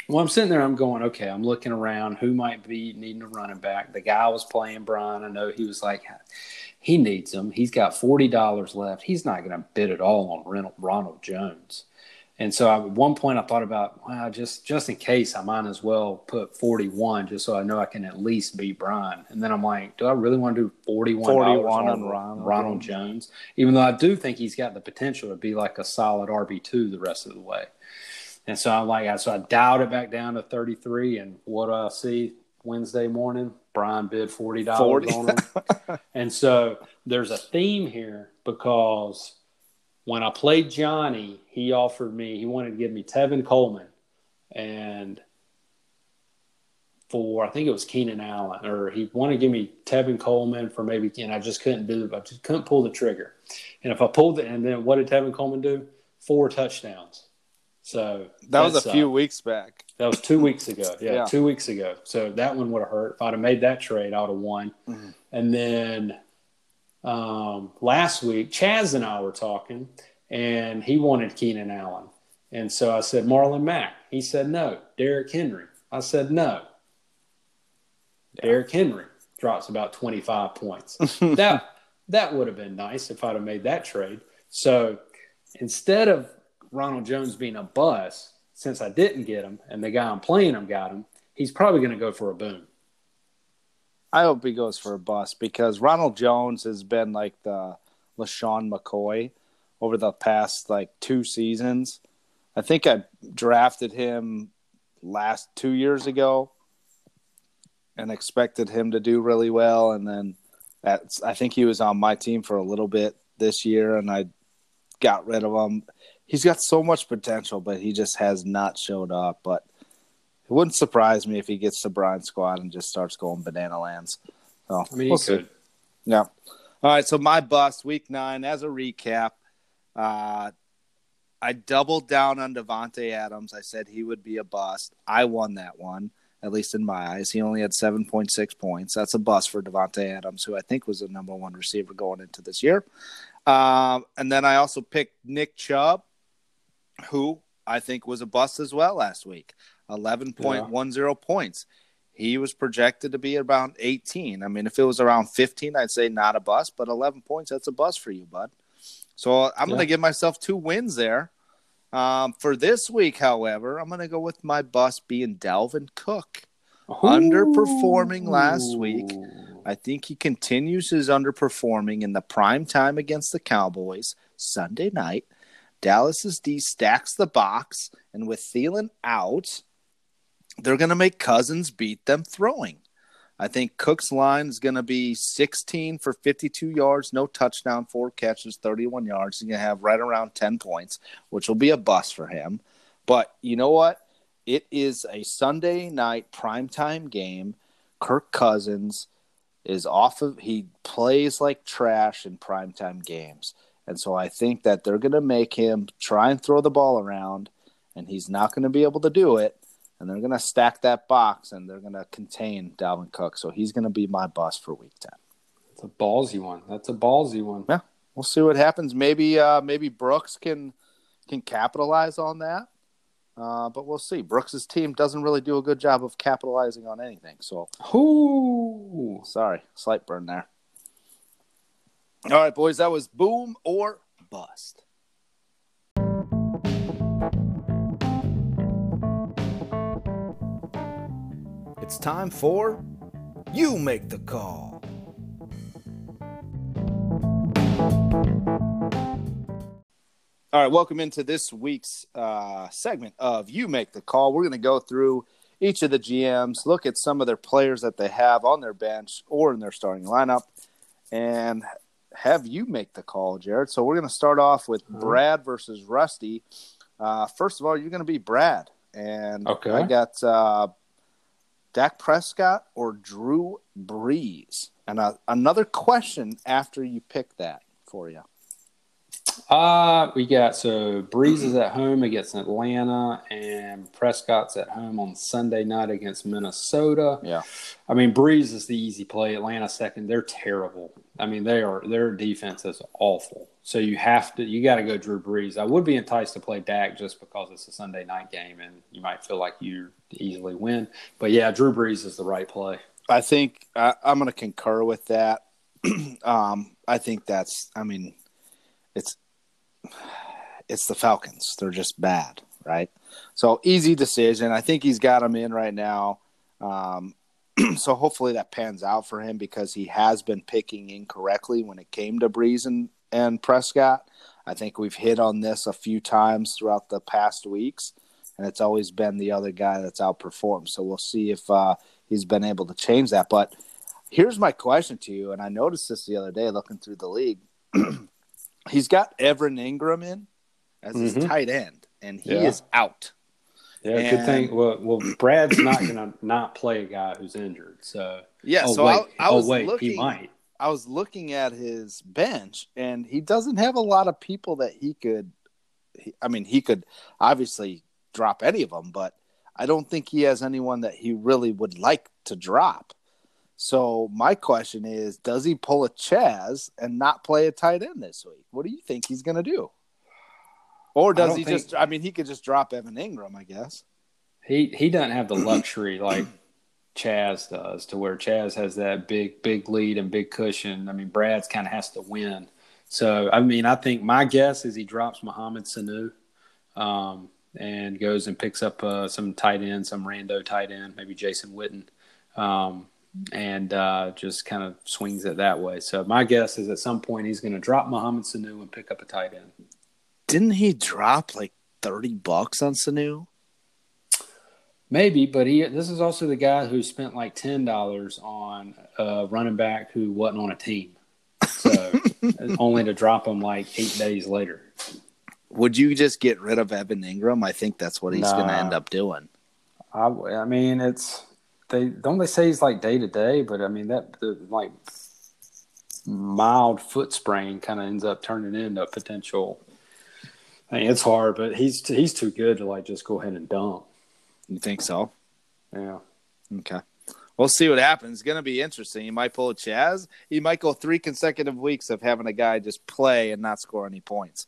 Well, I'm sitting there, I'm going, okay, I'm looking around who might be needing a running back. The guy was playing Brian. I know he was like, he needs him. He's got $40 left. He's not going to bid at all on Ronald, Ronald Jones. And so at one point I thought about, wow, just just in case, I might as well put 41 just so I know I can at least beat Brian. And then I'm like, do I really want to do 41, 41 on on Ronald, Ronald Ronald Jones? Even though I do think he's got the potential to be like a solid RB2 the rest of the way. And so I'm like, so I dialed it back down to 33. And what do I see Wednesday morning? Brian bid $40 40. on him. and so there's a theme here because when I played Johnny, he offered me, he wanted to give me Tevin Coleman and for, I think it was Keenan Allen, or he wanted to give me Tevin Coleman for maybe, and I just couldn't do it. I just couldn't pull the trigger. And if I pulled it, and then what did Tevin Coleman do? Four touchdowns. So that was a sucked. few weeks back. That was two weeks ago. Yeah, Yeah. two weeks ago. So that one would have hurt. If I'd have made that trade, I would have won. Mhm. And then um, last week, Chaz and I were talking, and he wanted Keenan Allen. And so I said, Marlon Mack. He said, no. Derrick Henry. I said, no. Derrick Henry drops about 25 points. that that would have been nice if I'd have made that trade. So instead of Ronald Jones being a bust, since I didn't get him and the guy I'm playing him got him, he's probably going to go for a boom. I hope he goes for a bust because Ronald Jones has been like the LeSean McCoy over the past like two seasons. I think I drafted him last two years ago and expected him to do really well. And then that's, I think he was on my team for a little bit this year and I got rid of him. He's got so much potential, but he just has not showed up. But it wouldn't surprise me if he gets to Brian squad and just starts going banana lands. So I mean, we'll he see. could. Yeah. All right. So my bust week nine as a recap. Uh, I doubled down on Davante Adams. I said he would be a bust. I won that one, at least in my eyes. He only had seven point six points. That's a bust for Davante Adams, who I think was the number one receiver going into this year. Um, and then I also picked Nick Chubb, who I think was a bust as well last week. Eleven point one zero points he was projected to be around 18. I mean, if it was around 15, I'd say not a bust, but 11 points, that's a bust for you, bud. So I'm going to give myself two wins there. Um, for this week, however, I'm going to go with my bust being Dalvin Cook. Underperforming last week. I think he continues his underperforming in the prime time against the Cowboys Sunday night. Dallas's D stacks the box, and with Thielen out, they're going to make Cousins beat them throwing. I think Cook's line is going to be 16 for 52 yards, no touchdown, four catches, 31 yards. He's going to have right around 10 points, which will be a bust for him. But you know what? It is a Sunday night primetime game. Kirk Cousins is off of he plays like trash in primetime games. And so I think that they're going to make him try and throw the ball around and he's not going to be able to do it and they're going to stack that box and they're going to contain Dalvin Cook. So he's going to be my bust for week 10. It's a ballsy one. That's a ballsy one. Yeah. We'll see what happens. Maybe uh maybe Brooks can can capitalize on that. Uh, but we'll see. Brooks's team doesn't really do a good job of capitalizing on anything. So Ooh. sorry, slight burn there. All right, boys, that was boom or bust. It's time for You Make the Call. All right, welcome into this week's uh, segment of You Make the Call. We're going to go through each of the GMs, look at some of their players that they have on their bench or in their starting lineup, and have you make the call, Jared. So we're going to start off with Brad versus Rusty. Uh, first of all, you're going to be Brad, and Okay. I got uh, Dak Prescott or Drew Brees? And uh, another question after you pick that for you. Uh, we got so Brees is at home against Atlanta, and Prescott's at home on Sunday night against Minnesota. Yeah. I mean, Brees is the easy play. Atlanta second. They're terrible. I mean, they are their defense is awful. So you have to you got to go Drew Brees. I would be enticed to play Dak just because it's a Sunday night game and you might feel like you easily win. But yeah, Drew Brees is the right play. I think I, I'm going to concur with that. um, I think that's. I mean, it's it's the Falcons. They're just bad, right? So easy decision. I think he's got him in right now. Um, so hopefully that pans out for him because he has been picking incorrectly when it came to Brees and, and Prescott. I think we've hit on this a few times throughout the past weeks, and it's always been the other guy that's outperformed. So we'll see if uh, he's been able to change that. But here's my question to you, and I noticed this the other day looking through the league. he's got Evan Engram in as his Mhm. tight end, and he Yeah. is out. Yeah, And- good thing. Well, well, Brad's not going to not play a guy who's injured. So Yeah, oh so wait, I, I was oh wait, looking. he might. I was looking at his bench, and he doesn't have a lot of people that he could. He, I mean, he could obviously drop any of them, but I don't think he has anyone that he really would like to drop. So my question is, does he pull a Chaz and not play a tight end this week? What do you think he's going to do? Or does he think- just? I mean, he could just drop Evan Engram, I guess. He he doesn't have the luxury like Chaz does, to where Chaz has that big big lead and big cushion. I mean, Brad's kind of has to win. So I mean, I think my guess is he drops Mohamed Sanu, um, and goes and picks up uh, some tight end, some rando tight end, maybe Jason Witten, um, and uh, just kind of swings it that way. So my guess is at some point he's going to drop Mohamed Sanu and pick up a tight end. Didn't he drop like thirty bucks on Sanu? Maybe, but he this is also the guy who spent like ten dollars on a running back who wasn't on a team, so only to drop him like eight days later. Would you just get rid of Evan Engram? I think that's what he's going to end up doing. I, I mean, it's they don't they say he's like day to day, but I mean that the like mild foot sprain kind of ends up turning into a potential. I mean, it's hard, but he's he's too good to like just go ahead and dump. You think so? Yeah. Okay. We'll see what happens. It's going to be interesting. He might pull a Chaz. He might go three consecutive weeks of having a guy just play and not score any points.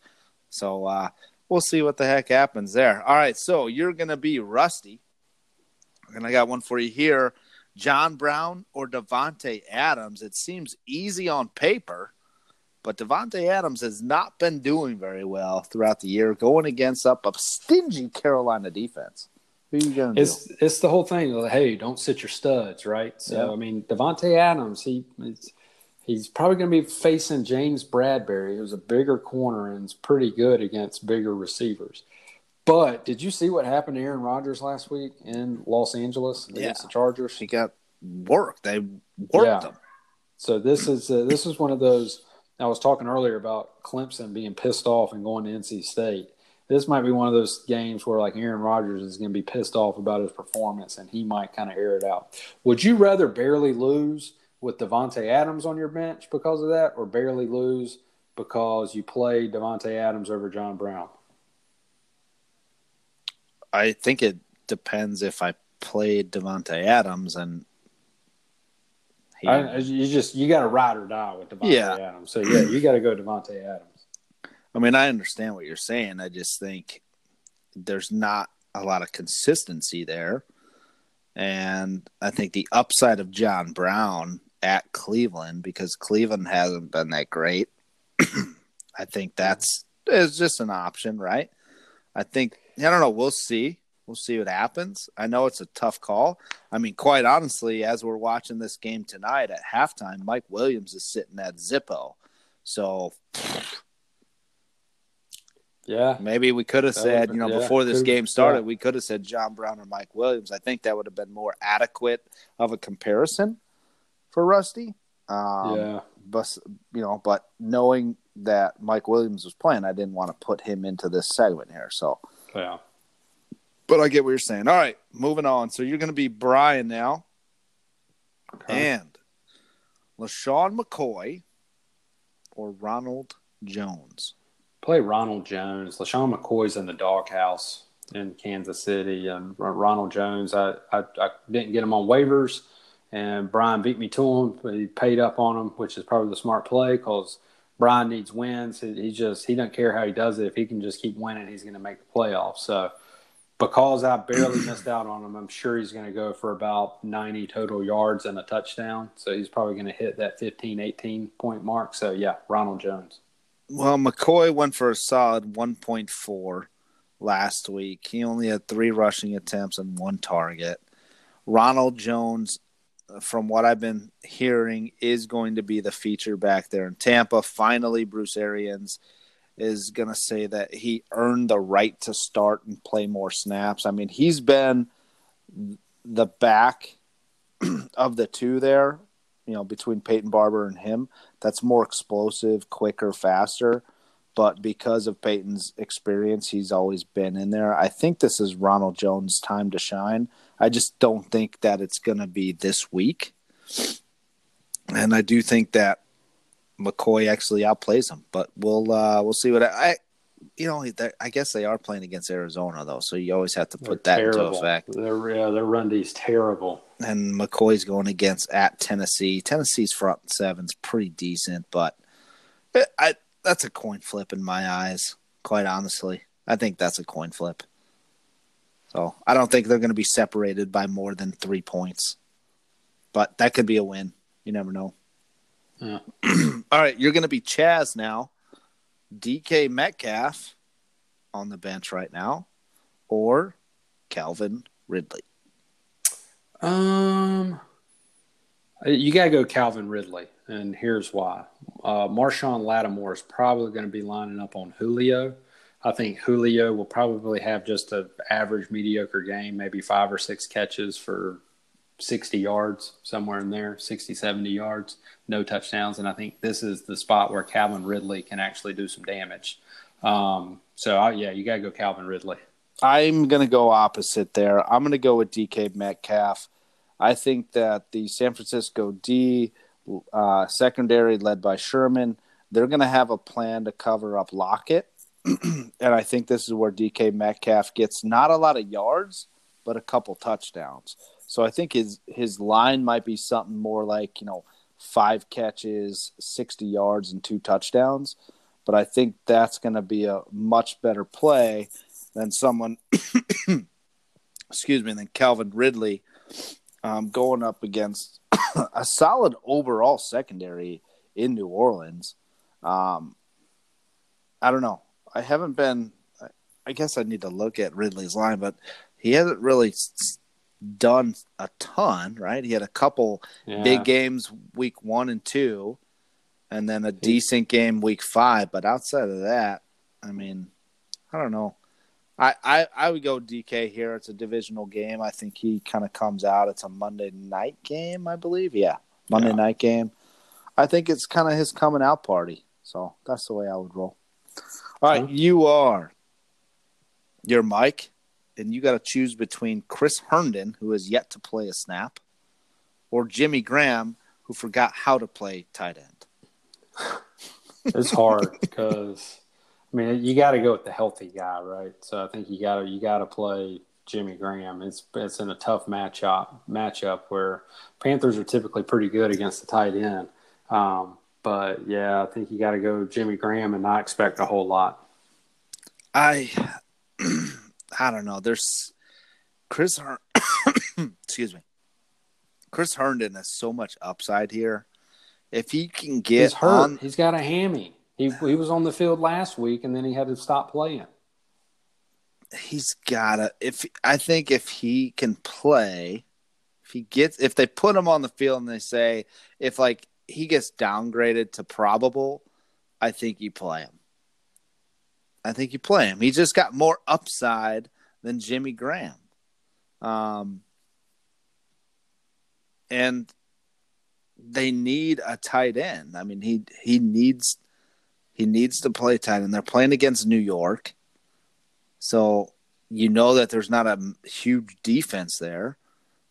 So uh, we'll see what the heck happens there. All right. So you're going to be rusty. And I got one for you here. John Brown or Davante Adams. It seems easy on paper, but Davante Adams has not been doing very well throughout the year, going against up a stingy Carolina defense. Who are you going to do? It's it's the whole thing. Like, hey, don't sit your studs, right? So Yeah. I mean, Davante Adams, he it's, he's probably going to be facing James Bradberry, who's a bigger corner and is pretty good against bigger receivers. But did you see what happened to Aaron Rodgers last week in Los Angeles against Yeah. the Chargers? He got worked. They worked Yeah. him. So this is uh, this is one of those. I was talking earlier about Clemson being pissed off and going to NC State. This might be one of those games where like Aaron Rodgers is going to be pissed off about his performance and he might kind of air it out. Would you rather barely lose with Davante Adams on your bench because of that, or barely lose because you played Davante Adams over John Brown? I think it depends if I played Davante Adams and he, I, you just you got to ride or die with Davante Yeah. Adams. So yeah, you got to go Davante Adams. I mean, I understand what you're saying. I just think there's not a lot of consistency there. And I think the upside of John Brown at Cleveland, because Cleveland hasn't been that great, I think that's is just an option, right? I think I don't know. We'll see. We'll see what happens. I know it's a tough call. I mean, quite honestly, as we're watching this game tonight at halftime, Mike Williams is sitting at Zippo. So Yeah, Maybe we could have said, you know, yeah, before this game started, yeah. we could have said John Brown or Mike Williams. I think that would have been more adequate of a comparison for Rusty. Um, yeah. But you know, but knowing that Mike Williams was playing, I didn't want to put him into this segment here. So, Yeah. But I get what you're saying. All right, moving on. So you're going to be Brian now, Okay. and LeSean McCoy or Ronald Jones. Play Ronald Jones. LeSean McCoy's in the doghouse in Kansas City, and Ronald Jones. I, I I didn't get him on waivers, and Brian beat me to him. But he paid up on him, which is probably the smart play because Brian needs wins. He, he just he doesn't care how he does it. If he can just keep winning, he's going to make the playoffs. So because I barely missed out on him, I'm sure he's going to go for about 90 total yards and a touchdown. So he's probably going to hit that 15, 18 point mark. So yeah, Ronald Jones. Well, McCoy went for a solid 1.4 last week. He only had three rushing attempts and one target. Ronald Jones, from what I've been hearing, is going to be the feature back there in Tampa. Finally, Bruce Arians is going to say that he earned the right to start and play more snaps. I mean, he's been the back of the two there, you know, between Peyton Barber and him. That's more explosive, quicker, faster. But because of Peyton's experience, he's always been in there. I think this is Ronald Jones' time to shine. I just don't think that it's going to be this week. And I do think that McCoy actually outplays him, but we'll uh, we'll see what I, I you know I guess they are playing against Arizona though, so you always have to put that They're into terrible. effect. Their, yeah, their run D's terrible. And McCoy's going against at Tennessee. Tennessee's front seven's pretty decent, but it, I that's a coin flip in my eyes. Quite honestly, I think that's a coin flip. So I don't think they're going to be separated by more than three points, but that could be a win. You never know. Yeah. All right, you're going to be Chaz now. DK Metcalf on the bench right now, or Calvin Ridley. Um, you got to go Calvin Ridley, and here's why. Uh, Marshon Lattimore is probably going to be lining up on Julio. I think Julio will probably have just an average, mediocre game, maybe five or six catches for 60 yards, somewhere in there, 60, 70 yards, no touchdowns. And I think this is the spot where Calvin Ridley can actually do some damage. Um, so, I, yeah, you got to go Calvin Ridley. I'm going to go opposite there. I'm going to go with DK Metcalf. I think that the San Francisco D uh, secondary, led by Sherman, they're going to have a plan to cover up Lockett. and I think this is where DK Metcalf gets not a lot of yards, but a couple touchdowns. So I think his his line might be something more like you know five catches, sixty yards, and two touchdowns. But I think that's going to be a much better play than someone, excuse me, than Calvin Ridley um, going up against a solid overall secondary in New Orleans. Um, I don't know. I haven't been. I guess I need to look at Ridley's line, but he hasn't really done a ton, right? He had a couple Yeah. big games week one and two, and then a decent game week five. But outside of that, I mean, I don't know. I, I, I would go DK here. It's a divisional game. I think he kind of comes out. It's a Monday night game, I believe. Yeah, Monday Yeah. night game. I think it's kind of his coming out party. So that's the way I would roll. All right, you are. You're Mike, and you got to choose between Chris Herndon, who has yet to play a snap, or Jimmy Graham, who forgot how to play tight end. it's hard because I mean you got to go with the healthy guy, right? So I think you got to you got to play Jimmy Graham. It's it's in a tough matchup matchup where Panthers are typically pretty good against the tight end. Um, but yeah, I think you got to go Jimmy Graham and not expect a whole lot. I I don't know. There's Chris Her- excuse me. Chris Herndon has so much upside here. If he can get He's hurt. on He's got a hammy. He he was on the field last week and then he had to stop playing. he's gotta if I think if he can play, if he gets if they put him on the field and they say if like he gets downgraded to probable, I think you play him. I think you play him. He just got more upside than Jimmy Graham. Um and they need a tight end. I mean he he needs he needs to play tight end. They're playing against New York. So you know that there's not a huge defense there.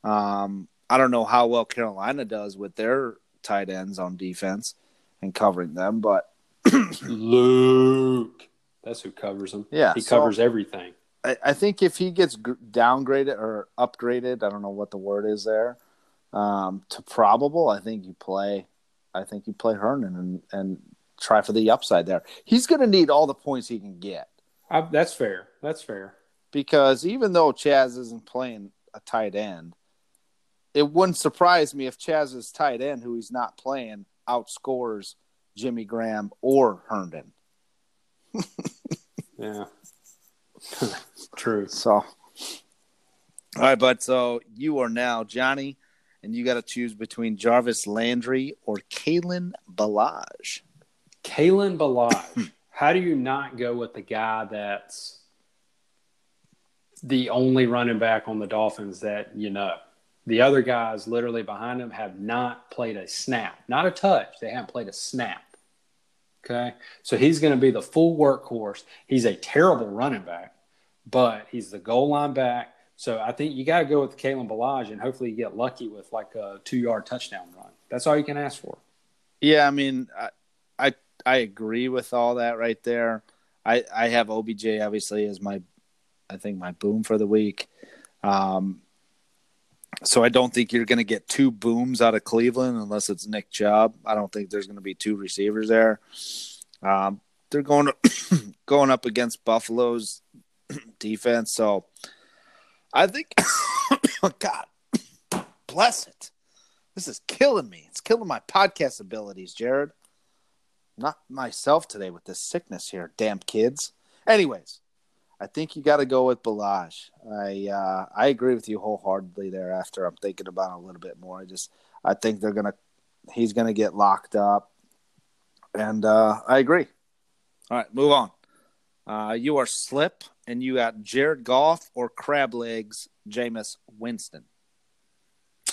Um, I don't know how well Carolina does with their tight ends on defense and covering them, but Luke. That's who covers him. Yeah, He so- covers everything. I, I think if he gets downgraded or upgraded, I don't know what the word is there, um, to probable, I think you play. I think you play Herndon and, and try for the upside there. He's going to need all the points he can get I, that's fair. That's fair. because even though Chaz isn't playing a tight end, it wouldn't surprise me if Chaz's tight end, who he's not playing, outscores Jimmy Graham or Herndon. Yeah. True. So, all right, but so you are now Johnny, and you got to choose between Jarvis Landry or Kalen Ballage. Kalen Ballage. How do you not go with the guy that's the only running back on the Dolphins that you know? The other guys literally behind him have not played a snap, not a touch. They haven't played a snap. Okay. So he's going to be the full workhorse. He's a terrible running back, but he's the goal line back. So I think you got to go with Kalen Ballage and hopefully you get lucky with like a two yard touchdown run. That's all you can ask for. Yeah, I mean, I, I I agree with all that right there. I I have OBJ obviously as my, I think my boom for the week. Um, so I don't think you're going to get two booms out of Cleveland unless it's Nick Chubb. I don't think there's going to be two receivers there. Um, they're going to, going up against Buffalo's defense, so I think, God, bless it. This is killing me. It's killing my podcast abilities, Jared. Not myself today with this sickness here, damn kids. Anyways, I think you got to go with Ballage. I uh, I agree with you wholeheartedly there. After I'm thinking about it a little bit more, I just I think they're gonna he's gonna get locked up, and uh, I agree. All right, move on. Uh, you are slip, and you got Jared Goff or Crab Legs, Jameis Winston.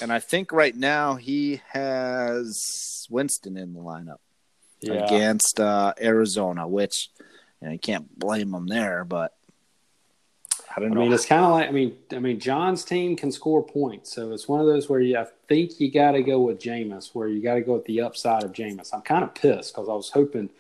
And I think right now he has Winston in the lineup against uh, Arizona, which you, know, you can't blame them there, but I don't I know. mean, it's kind of like I mean, I mean, John's team can score points, so it's one of those where you I think you got to go with Jameis, where you got to go with the upside of Jameis. I'm kind of pissed because I was hoping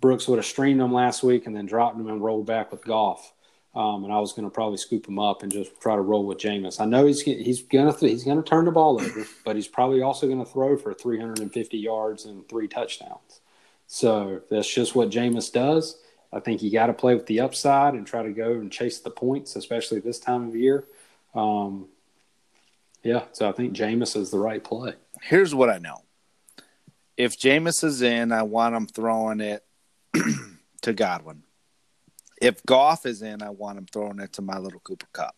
Brooks would have streamed him last week and then dropped him and rolled back with Goff, um, and I was going to probably scoop him up and just try to roll with Jameis. I know he's he's gonna th- he's gonna turn the ball over, but he's probably also going to throw for 350 yards and three touchdowns. So that's just what Jameis does. I think you got to play with the upside and try to go and chase the points, especially this time of year. Um, yeah, so I think Jameis is the right play. Here's what I know. If Jameis is in, I want him throwing it to Godwin. If Goff is in, I want him throwing it to my little Cooper Kupp.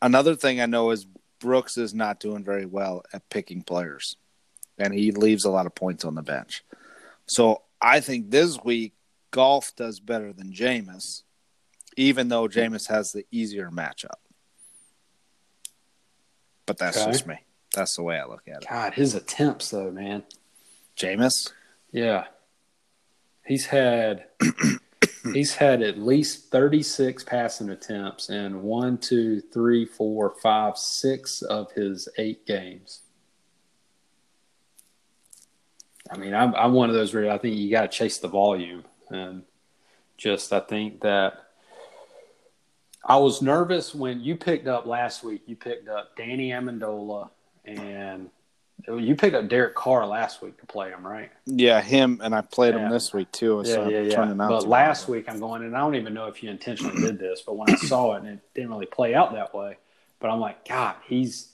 Another thing I know is Brooks is not doing very well at picking players, and he leaves a lot of points on the bench. So I think this week Goff does better than Jameis, even though Jameis has the easier matchup. But that's Okay. just me. That's the way I look at it. God, his attempts though, man. Jameis, Yeah, he's had he's had at least thirty six passing attempts in one, two, three, four, five, six of his eight games. I mean, I'm I'm one of those where I think you got to chase the volume, and just I think that I was nervous when you picked up last week. You picked up Danny Amendola, and you picked up Derek Carr last week to play him, right? yeah, him, and I played Yeah. him this week too. Yeah, so yeah, yeah. But last week I'm going, and I don't even know if you intentionally did this, but when I saw it, and it didn't really play out that way. But I'm like, God, he's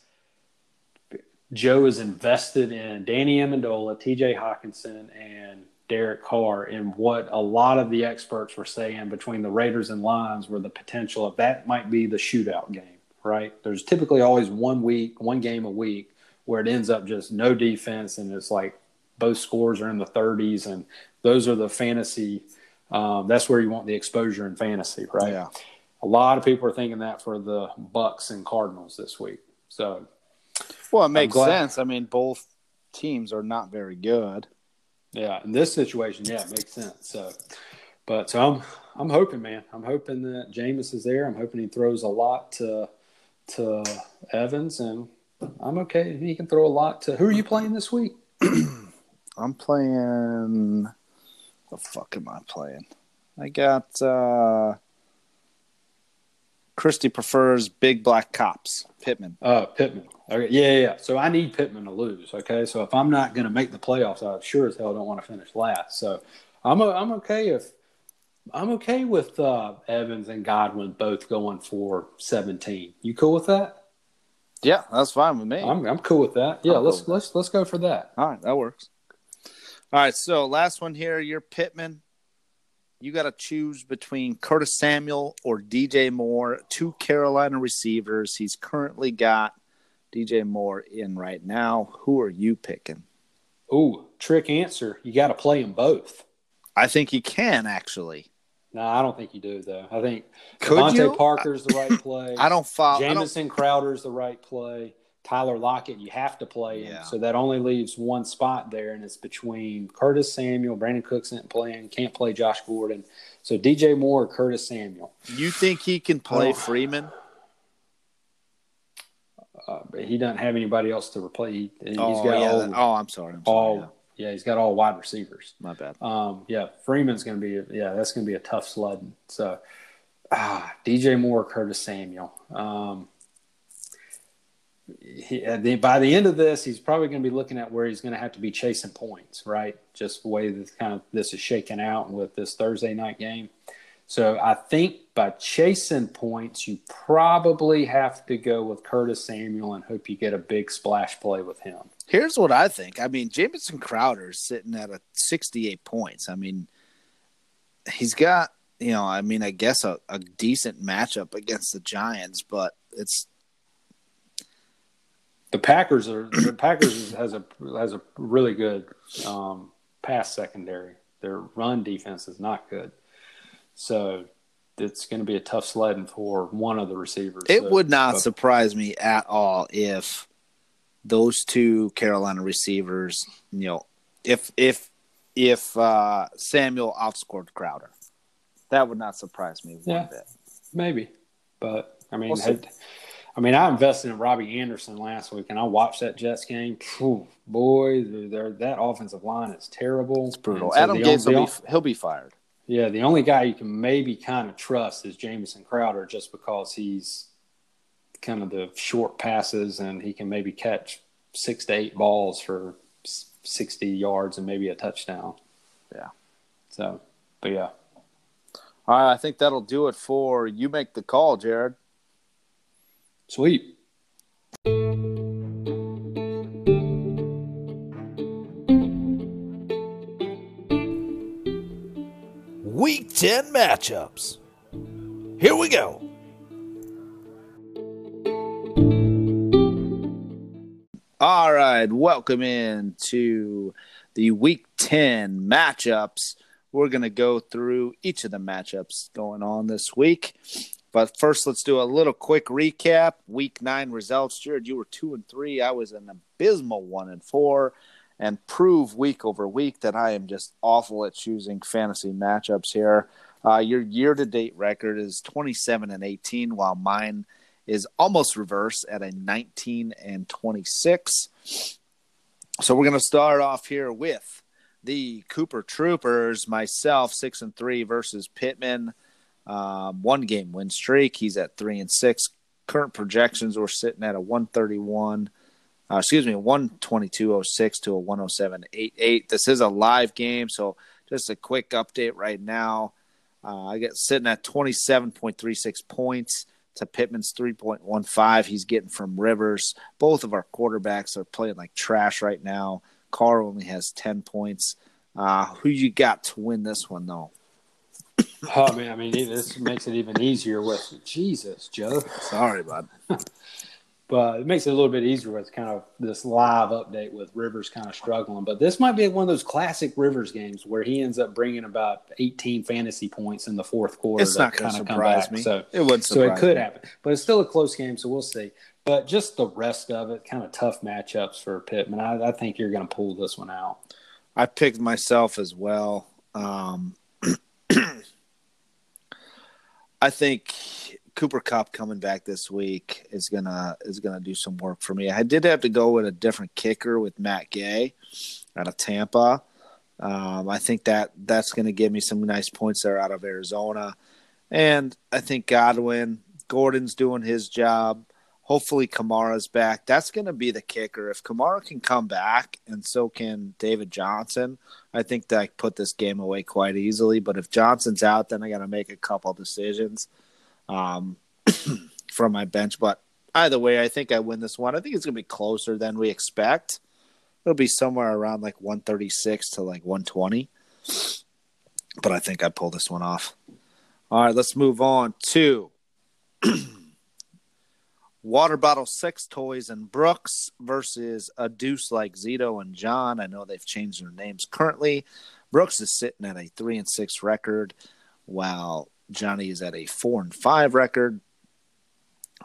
Joe is invested in Danny Amendola, T.J. Hockenson, and Derek Carr, and what a lot of the experts were saying between the Raiders and Lions were the potential of that might be the shootout game. Right? There's typically always one week, one game a week where it ends up just no defense, and it's like both scores are in the 30s, and those are the fantasy. Um, that's where you want the exposure in fantasy, right? Yeah. A lot of people are thinking that for the Bucks and Cardinals this week. So Well, it makes sense. I mean, both teams are not very good. Yeah, in this situation, yeah, it makes sense. So, But so I'm I'm hoping, man. I'm hoping that Jameis is there. I'm hoping he throws a lot to to Evans, and I'm okay. He can throw a lot to. Who are you playing this week? I'm playing. The fuck am I playing? I got. uh Christie prefers big black cops. Pittman. Uh, Pittman. Okay, yeah, yeah, yeah. So I need Pittman to lose. Okay, so if I'm not going to make the playoffs, I sure as hell don't want to finish last. So I'm a, I'm okay if I'm okay with uh, Evans and Godwin both going for 17. You cool with that? Yeah, that's fine with me. I'm, I'm cool with that. Yeah, I'm let's cool let's let's go for that. All right, that works. All right, so last one here. You're Pittman. You got to choose between Curtis Samuel or DJ Moore, two Carolina receivers. He's currently got DJ Moore in right now. Who are you picking? Ooh, trick answer. You got to play them both. I think you can actually. No, I don't think you do though. I think Could DeVante you? Parker's the right play. I don't follow. I don't, Jamison Crowder's the right play. Tyler Lockett, you have to play him. Yeah. So that only leaves one spot there, and it's between Curtis Samuel, Brandin Cooks isn't playing, can't play Josh Gordon. So DJ Moore or Curtis Samuel. you think he can play Oh. Freeman? Uh, he doesn't have anybody else to replace. He, has Oh, got yeah. all, that- oh, I'm sorry. I'm sorry. all yeah. yeah. he's got all wide receivers. My bad. Um, yeah, Freeman's going to be yeah, that's going to be a tough sledding. So, ah, DJ Moore, Curtis Samuel. Um, he, the, by the end of this, he's probably going to be looking at where he's going to have to be chasing points, right? Just the way that kind of this is shaking out with this Thursday night game. So I think by chasing points, you probably have to go with Curtis Samuel and hope you get a big splash play with him. Here's what I think. I mean, Jamison Crowder is sitting at a 68 points. I mean, he's got, you know, I mean, I guess a, a decent matchup against the Giants, but it's The Packers are the Packers has a has a really good um, pass secondary. Their run defense is not good, so it's going to be a tough sledding for one of the receivers. it So- would not but- surprise me at all if those two Carolina receivers, you know, if if if uh, Samuel outscored Crowder, that would not surprise me one Yeah. bit. maybe, but I mean, We'll had- I mean, I invested in Robbie Anderson last week, and I watched that Jets game. Phew, boy, they're, that offensive line is terrible. It's brutal. So Adam Gase will be he'll be fired. Yeah, the only guy you can maybe kind of trust is Jamison Crowder just because he's kind of the short passes and he can maybe catch six to eight balls for 60 yards and maybe a touchdown. Yeah. So, but yeah. All right, I think that'll do it for you. Make the call, Jared. Sweet. 10 matchups. Here we go. All right, welcome in to the week 10 matchups. We're going to go through each of the matchups going on this week. But first, let's do a little quick recap. Week 9 results. Jared, you were 2 and 3. I was an abysmal 1 and 4 and prove week over week that I am just awful at choosing fantasy matchups here. Uh, your year to date record is 27 and 18, while mine is almost reverse at a 19 and 26. So we're going to start off here with the Cooper Troopers, myself, 6 and 3 versus Pittman. Um, one game win streak. He's at 3 and 6. Current projections we're sitting at a 131 uh, excuse me, 122.06 to a 107.88. This is a live game, so just a quick update right now. Uh, I get sitting at 27.36 points to Pittman's 3.15. He's getting from Rivers. Both of our quarterbacks are playing like trash right now. Carr only has 10 points. Uh, who you got to win this one, though? Oh, man. I mean, this makes it even easier with Jesus, Joe. Sorry, bud. But it makes it a little bit easier with kind of this live update with Rivers kind of struggling. But this might be one of those classic Rivers games where he ends up bringing about 18 fantasy points in the fourth quarter. It's not going to kinda come surprise me. So, it would so it could me. happen. But it's still a close game, so we'll see. But just the rest of it, kind of tough matchups for Pittman. I, I think you're going to pull this one out. I picked myself as well. Um, I think Cooper Kupp coming back this week is gonna is gonna do some work for me. I did have to go with a different kicker with Matt Gay out of Tampa. Um, I think that that's going to give me some nice points there out of Arizona, and I think Godwin Gordon's doing his job. Hopefully Kamara's back. That's going to be the kicker. If Kamara can come back, and so can David Johnson, I think that I put this game away quite easily. But if Johnson's out, then I got to make a couple decisions um, from my bench. But either way, I think I win this one. I think it's going to be closer than we expect. It'll be somewhere around like 136 to like 120. But I think I pull this one off. All right, let's move on to Water Bottle Six Toys and Brooks versus a deuce like Zito and John. I know they've changed their names currently. Brooks is sitting at a three and six record, while Johnny is at a four and five record.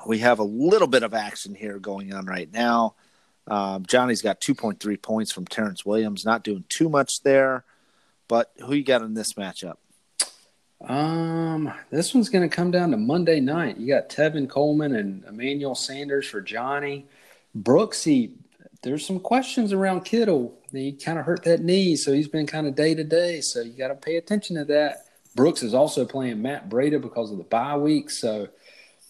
We have a little bit of action here going on right now. Um, Johnny's got 2.3 points from Terrance Williams, not doing too much there. But who you got in this matchup? Um, this one's going to come down to Monday night. You got Tevin Coleman and Emmanuel Sanders for Johnny. Brooksy, there's some questions around Kittle. He kind of hurt that knee, so he's been kind of day to day. So you got to pay attention to that. Brooks is also playing Matt Breida because of the bye week. So,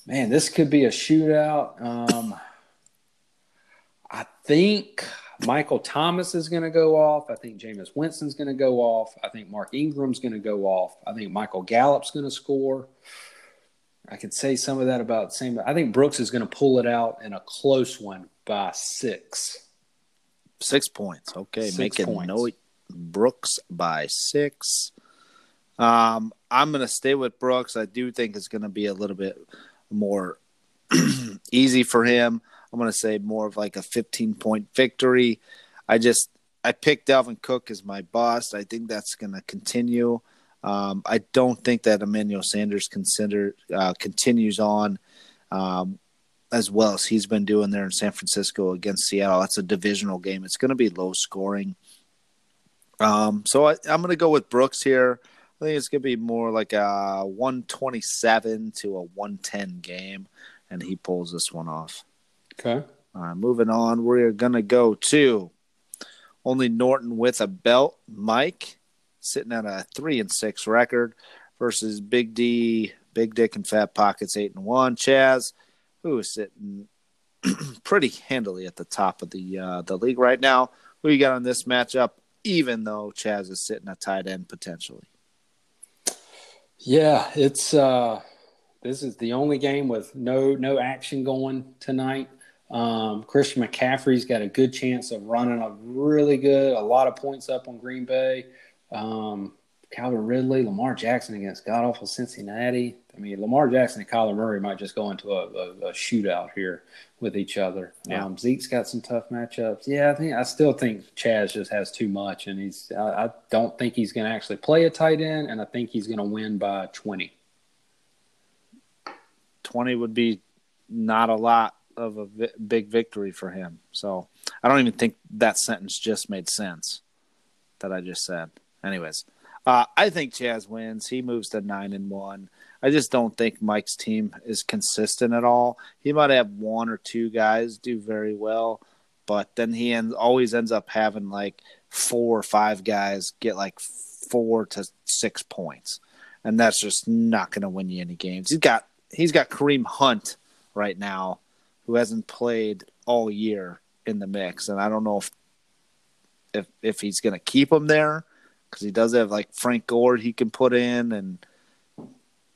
man, this could be a shootout. Um, I think Michael Thomas is going to go off. I think Jameis Winston's going to go off. I think Mark Ingram's going to go off. I think Michael Gallup's going to score. I could say some of that about the same. I think Brooks is going to pull it out in a close one by six. Six points. Okay, Six make it points. no Brooks by six. Um, I'm going to stay with Brooks. I do think it's going to be a little bit more easy for him. I'm going to say more of like a 15 point victory. I just I picked Dalvin Cook as my boss. I think that's going to continue. Um, I don't think that Emmanuel Sanders consider uh, continues on um, as well as he's been doing there in San Francisco against Seattle. That's a divisional game. It's going to be low scoring. Um, so I, I'm going to go with Brooks here. I think it's going to be more like a 127 to a 110 game, and he pulls this one off. Okay. All right, moving on. We're going to go to only Norton with a belt. Mike sitting at a three and six record versus Big D, Big Dick and Fat Pockets eight and one. Chaz, who is sitting pretty handily at the top of the uh, the league right now. Who you got on this matchup? Even though Chaz is sitting at tight end potentially. Yeah, it's uh this is the only game with no no action going tonight. Um, Christian McCaffrey's got a good chance of running a really good, a lot of points up on Green Bay. Um, Calvin Ridley, Lamar Jackson against God awful Cincinnati. I mean, Lamar Jackson and Kyler Murray might just go into a, a, a shootout here with each other. Yeah. Um, Zeke's got some tough matchups. Yeah, I think I still think Chaz just has too much, and he's. I, I don't think he's going to actually play a tight end, and I think he's going to win by twenty. 20 would be not a lot of a vi- big victory for him. So I don't even think that sentence just made sense that I just said. Anyways, uh, I think Chaz wins. He moves to nine and one. I just don't think Mike's team is consistent at all. He might have one or two guys do very well, but then he ends, always ends up having like four or five guys get like four to six points, and that's just not going to win you any games. He's got he's got Kareem Hunt right now, who hasn't played all year in the mix, and I don't know if if if he's going to keep him there because he does have like Frank Gore he can put in, and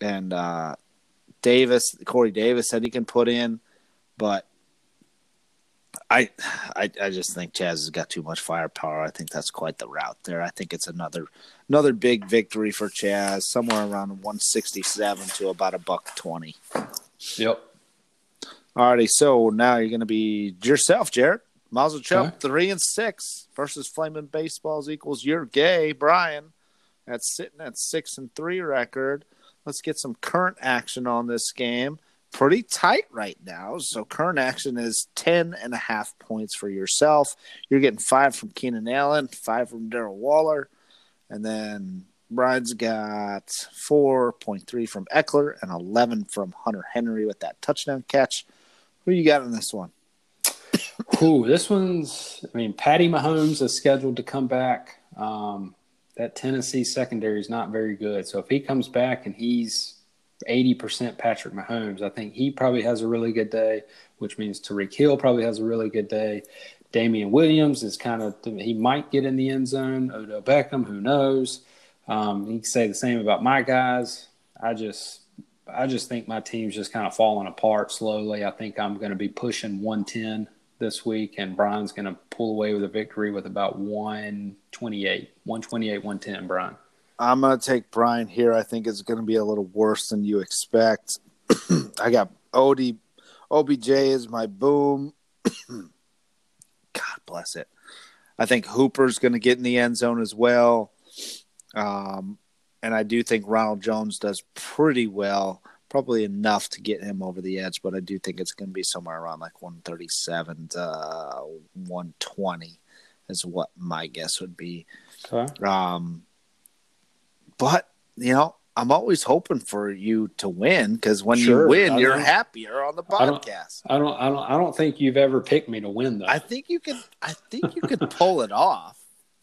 and uh, Davis Corey Davis said he can put in, but I, I I just think Chaz has got too much firepower. I think that's quite the route there. I think it's another another big victory for Chaz, somewhere around 167 to about a buck 20. Yep. Alrighty, so now you're going to be yourself, Jared. Mazel Tov, Okay. three and six versus Flaming Baseballs equals you're gay, Brian. That's sitting at six and three record. Let's get some current action on this game. Pretty tight right now. So current action is ten and a half points for yourself. You're getting five from Keenan Allen, five from Daryl Waller, and then Brian's got 4.3 from Ekeler and 11 from Hunter Henry with that touchdown catch. Who you got in this one? Ooh, this one's. I mean, Patty Mahomes is scheduled to come back. Um, that Tennessee secondary is not very good. So if he comes back and he's 80% Patrick Mahomes, I think he probably has a really good day, which means Tyreek Hill probably has a really good day. Damien Williams is kind of he might get in the end zone. Odell Beckham, who knows? Um, you can say the same about my guys. I just I just think my team's just kind of falling apart slowly. I think I'm going to be pushing 110 this week, and Brian's going to pull away with a victory with about 128, 128, 110. Brian. I'm going to take Brian here. I think it's going to be a little worse than you expect. I got Odie, OBJ is my boom. God bless it. I think Hooper's going to get in the end zone as well. Um, and I do think Ronald Jones does pretty well, probably enough to get him over the edge, but I do think it's going to be somewhere around like 137 to 120 is what my guess would be. Okay. Um, but, you know, I'm always hoping for you to win because when Sure, you win, you're happier on the I podcast. I don't, I don't, I don't think you've ever picked me to win though. I think you could. I think you could pull it off.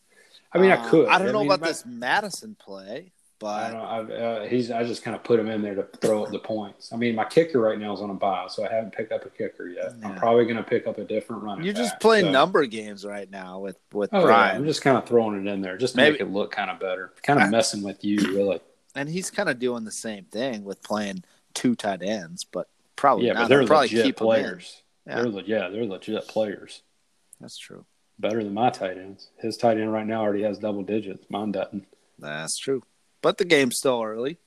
I mean, I Um, could. I don't know mean, about my- this Madison play, I but don't know. Uh, he's. I just kind of put him in there to throw up the points. I mean, my kicker right now is on a buy, so I haven't picked up a kicker yet. I'm probably going to pick up a different running. you're just back, playing so- number games right now with with Oh, yeah, I'm just kind of throwing it in there just to Maybe- make it look kind of better. Kind of messing with you, really. and he's kind of doing the same thing with playing two tight ends, but probably Yeah, not. but they're They'll probably legit keep players. Yeah. They're le- yeah, they're legit players. That's true. Better than my tight ends. His tight end right now already has double digits. Mine doesn't. That's true. But the game's still early.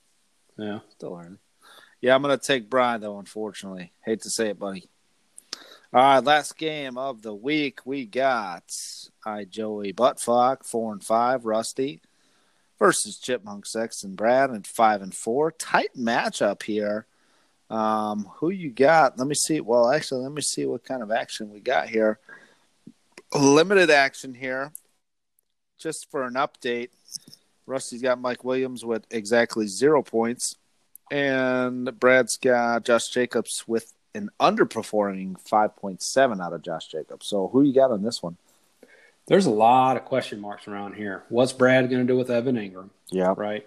Yeah. Still early. Yeah, I'm gonna take Brian though. Unfortunately, hate to say it, buddy. All right, last game of the week we got I Joey Buttfuck four and five, Rusty versus Chipmunk and Brad at five and four. Tight matchup here. Um, who you got? Let me see. Well, actually, let me see what kind of action we got here. Limited action here. Just for an update, Rusty's got Mike Williams with exactly zero points, and Brad's got Josh Jacobs with an underperforming 5.7 out of Josh Jacobs. So who you got on this one? There's a lot of question marks around here. What's Brad going to do with Evan Engram? Yeah. right?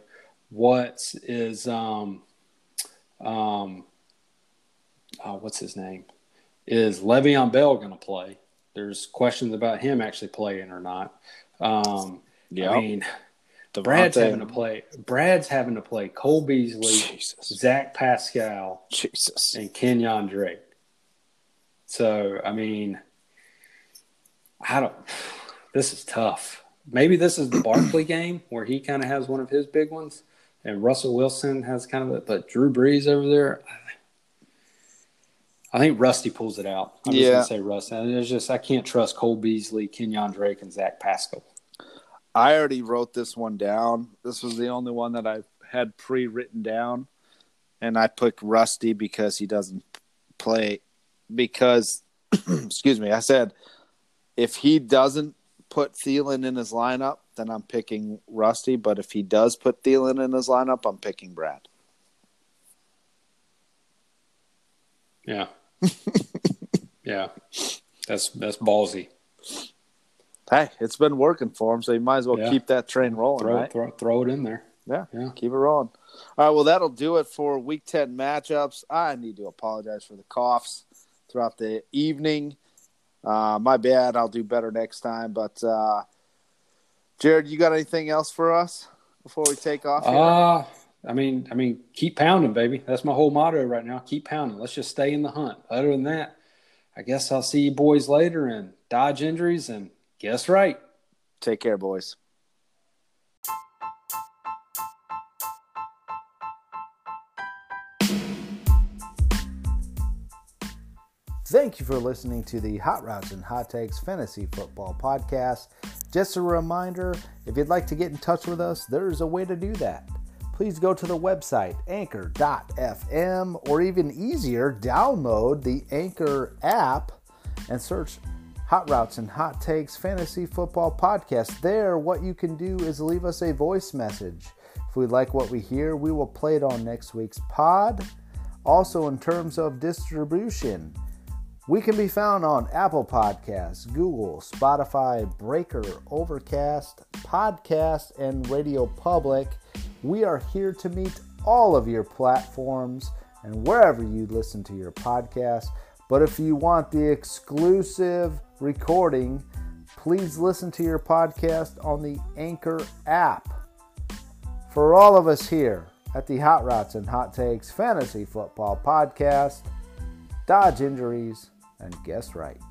What is um um oh, what's his name? Is Le'Veon Bell going to play? There's questions about him actually playing or not. Um, I mean, Brad's having to play. Brad's having to play Cole Beasley, Jesus. Zach Pascal, Jesus. and Kenyan Drake. So I mean, I don't. This is tough. Maybe this is the Barkley game where he kind of has one of his big ones, and Russell Wilson has kind of. A, but Drew Brees over there. I think Rusty pulls it out. I'm Yeah. just gonna say Rusty. And It's just I can't trust Cole Beasley, Kenyan Drake, and Zach Pascal. I already wrote this one down. This was the only one that I had pre-written down, and I picked Rusty because he doesn't play. Because, excuse me, I said if he doesn't put Thielen in his lineup, then I'm picking Rusty. But if he does put Thielen in his lineup, I'm picking Brad. Yeah, yeah, that's that's ballsy. Hey, it's been working for him, so you might as well Yeah. keep that train rolling, Throw right? throw throw it in there. Yeah, Yeah. keep it rolling. All right, well, that'll do it for Week Ten matchups. I need to apologize for the coughs throughout the evening. Uh, my bad. I'll do better next time. But uh, Jared, you got anything else for us before we take off? Here? Uh I mean, I mean, keep pounding, baby. That's my whole motto right now. Keep pounding. Let's just stay in the hunt. Other than that, I guess I'll see you boys later and dodge injuries and guess right. Take care, boys. Thank you for listening to the Hot Routes and Hot Takes Fantasy Football Podcast. Just a reminder if you'd like to get in touch with us, there's a way to do that. Please go to the website anchor.fm or even easier, download the Anchor app and search Hot Routes and Hot Takes Fantasy Football Podcast. There, what you can do is leave us a voice message. If we like what we hear, we will play it on next week's pod. Also, in terms of distribution, we can be found on Apple Podcasts, Google, Spotify, Breaker, Overcast, Podcast, and Radio Public. We are here to meet all of your platforms and wherever you listen to your podcast. But if you want the exclusive recording, please listen to your podcast on the Anchor app. For all of us here at the Hot Routes and Hot Takes Fantasy Football Podcast, dodge injuries and guess right.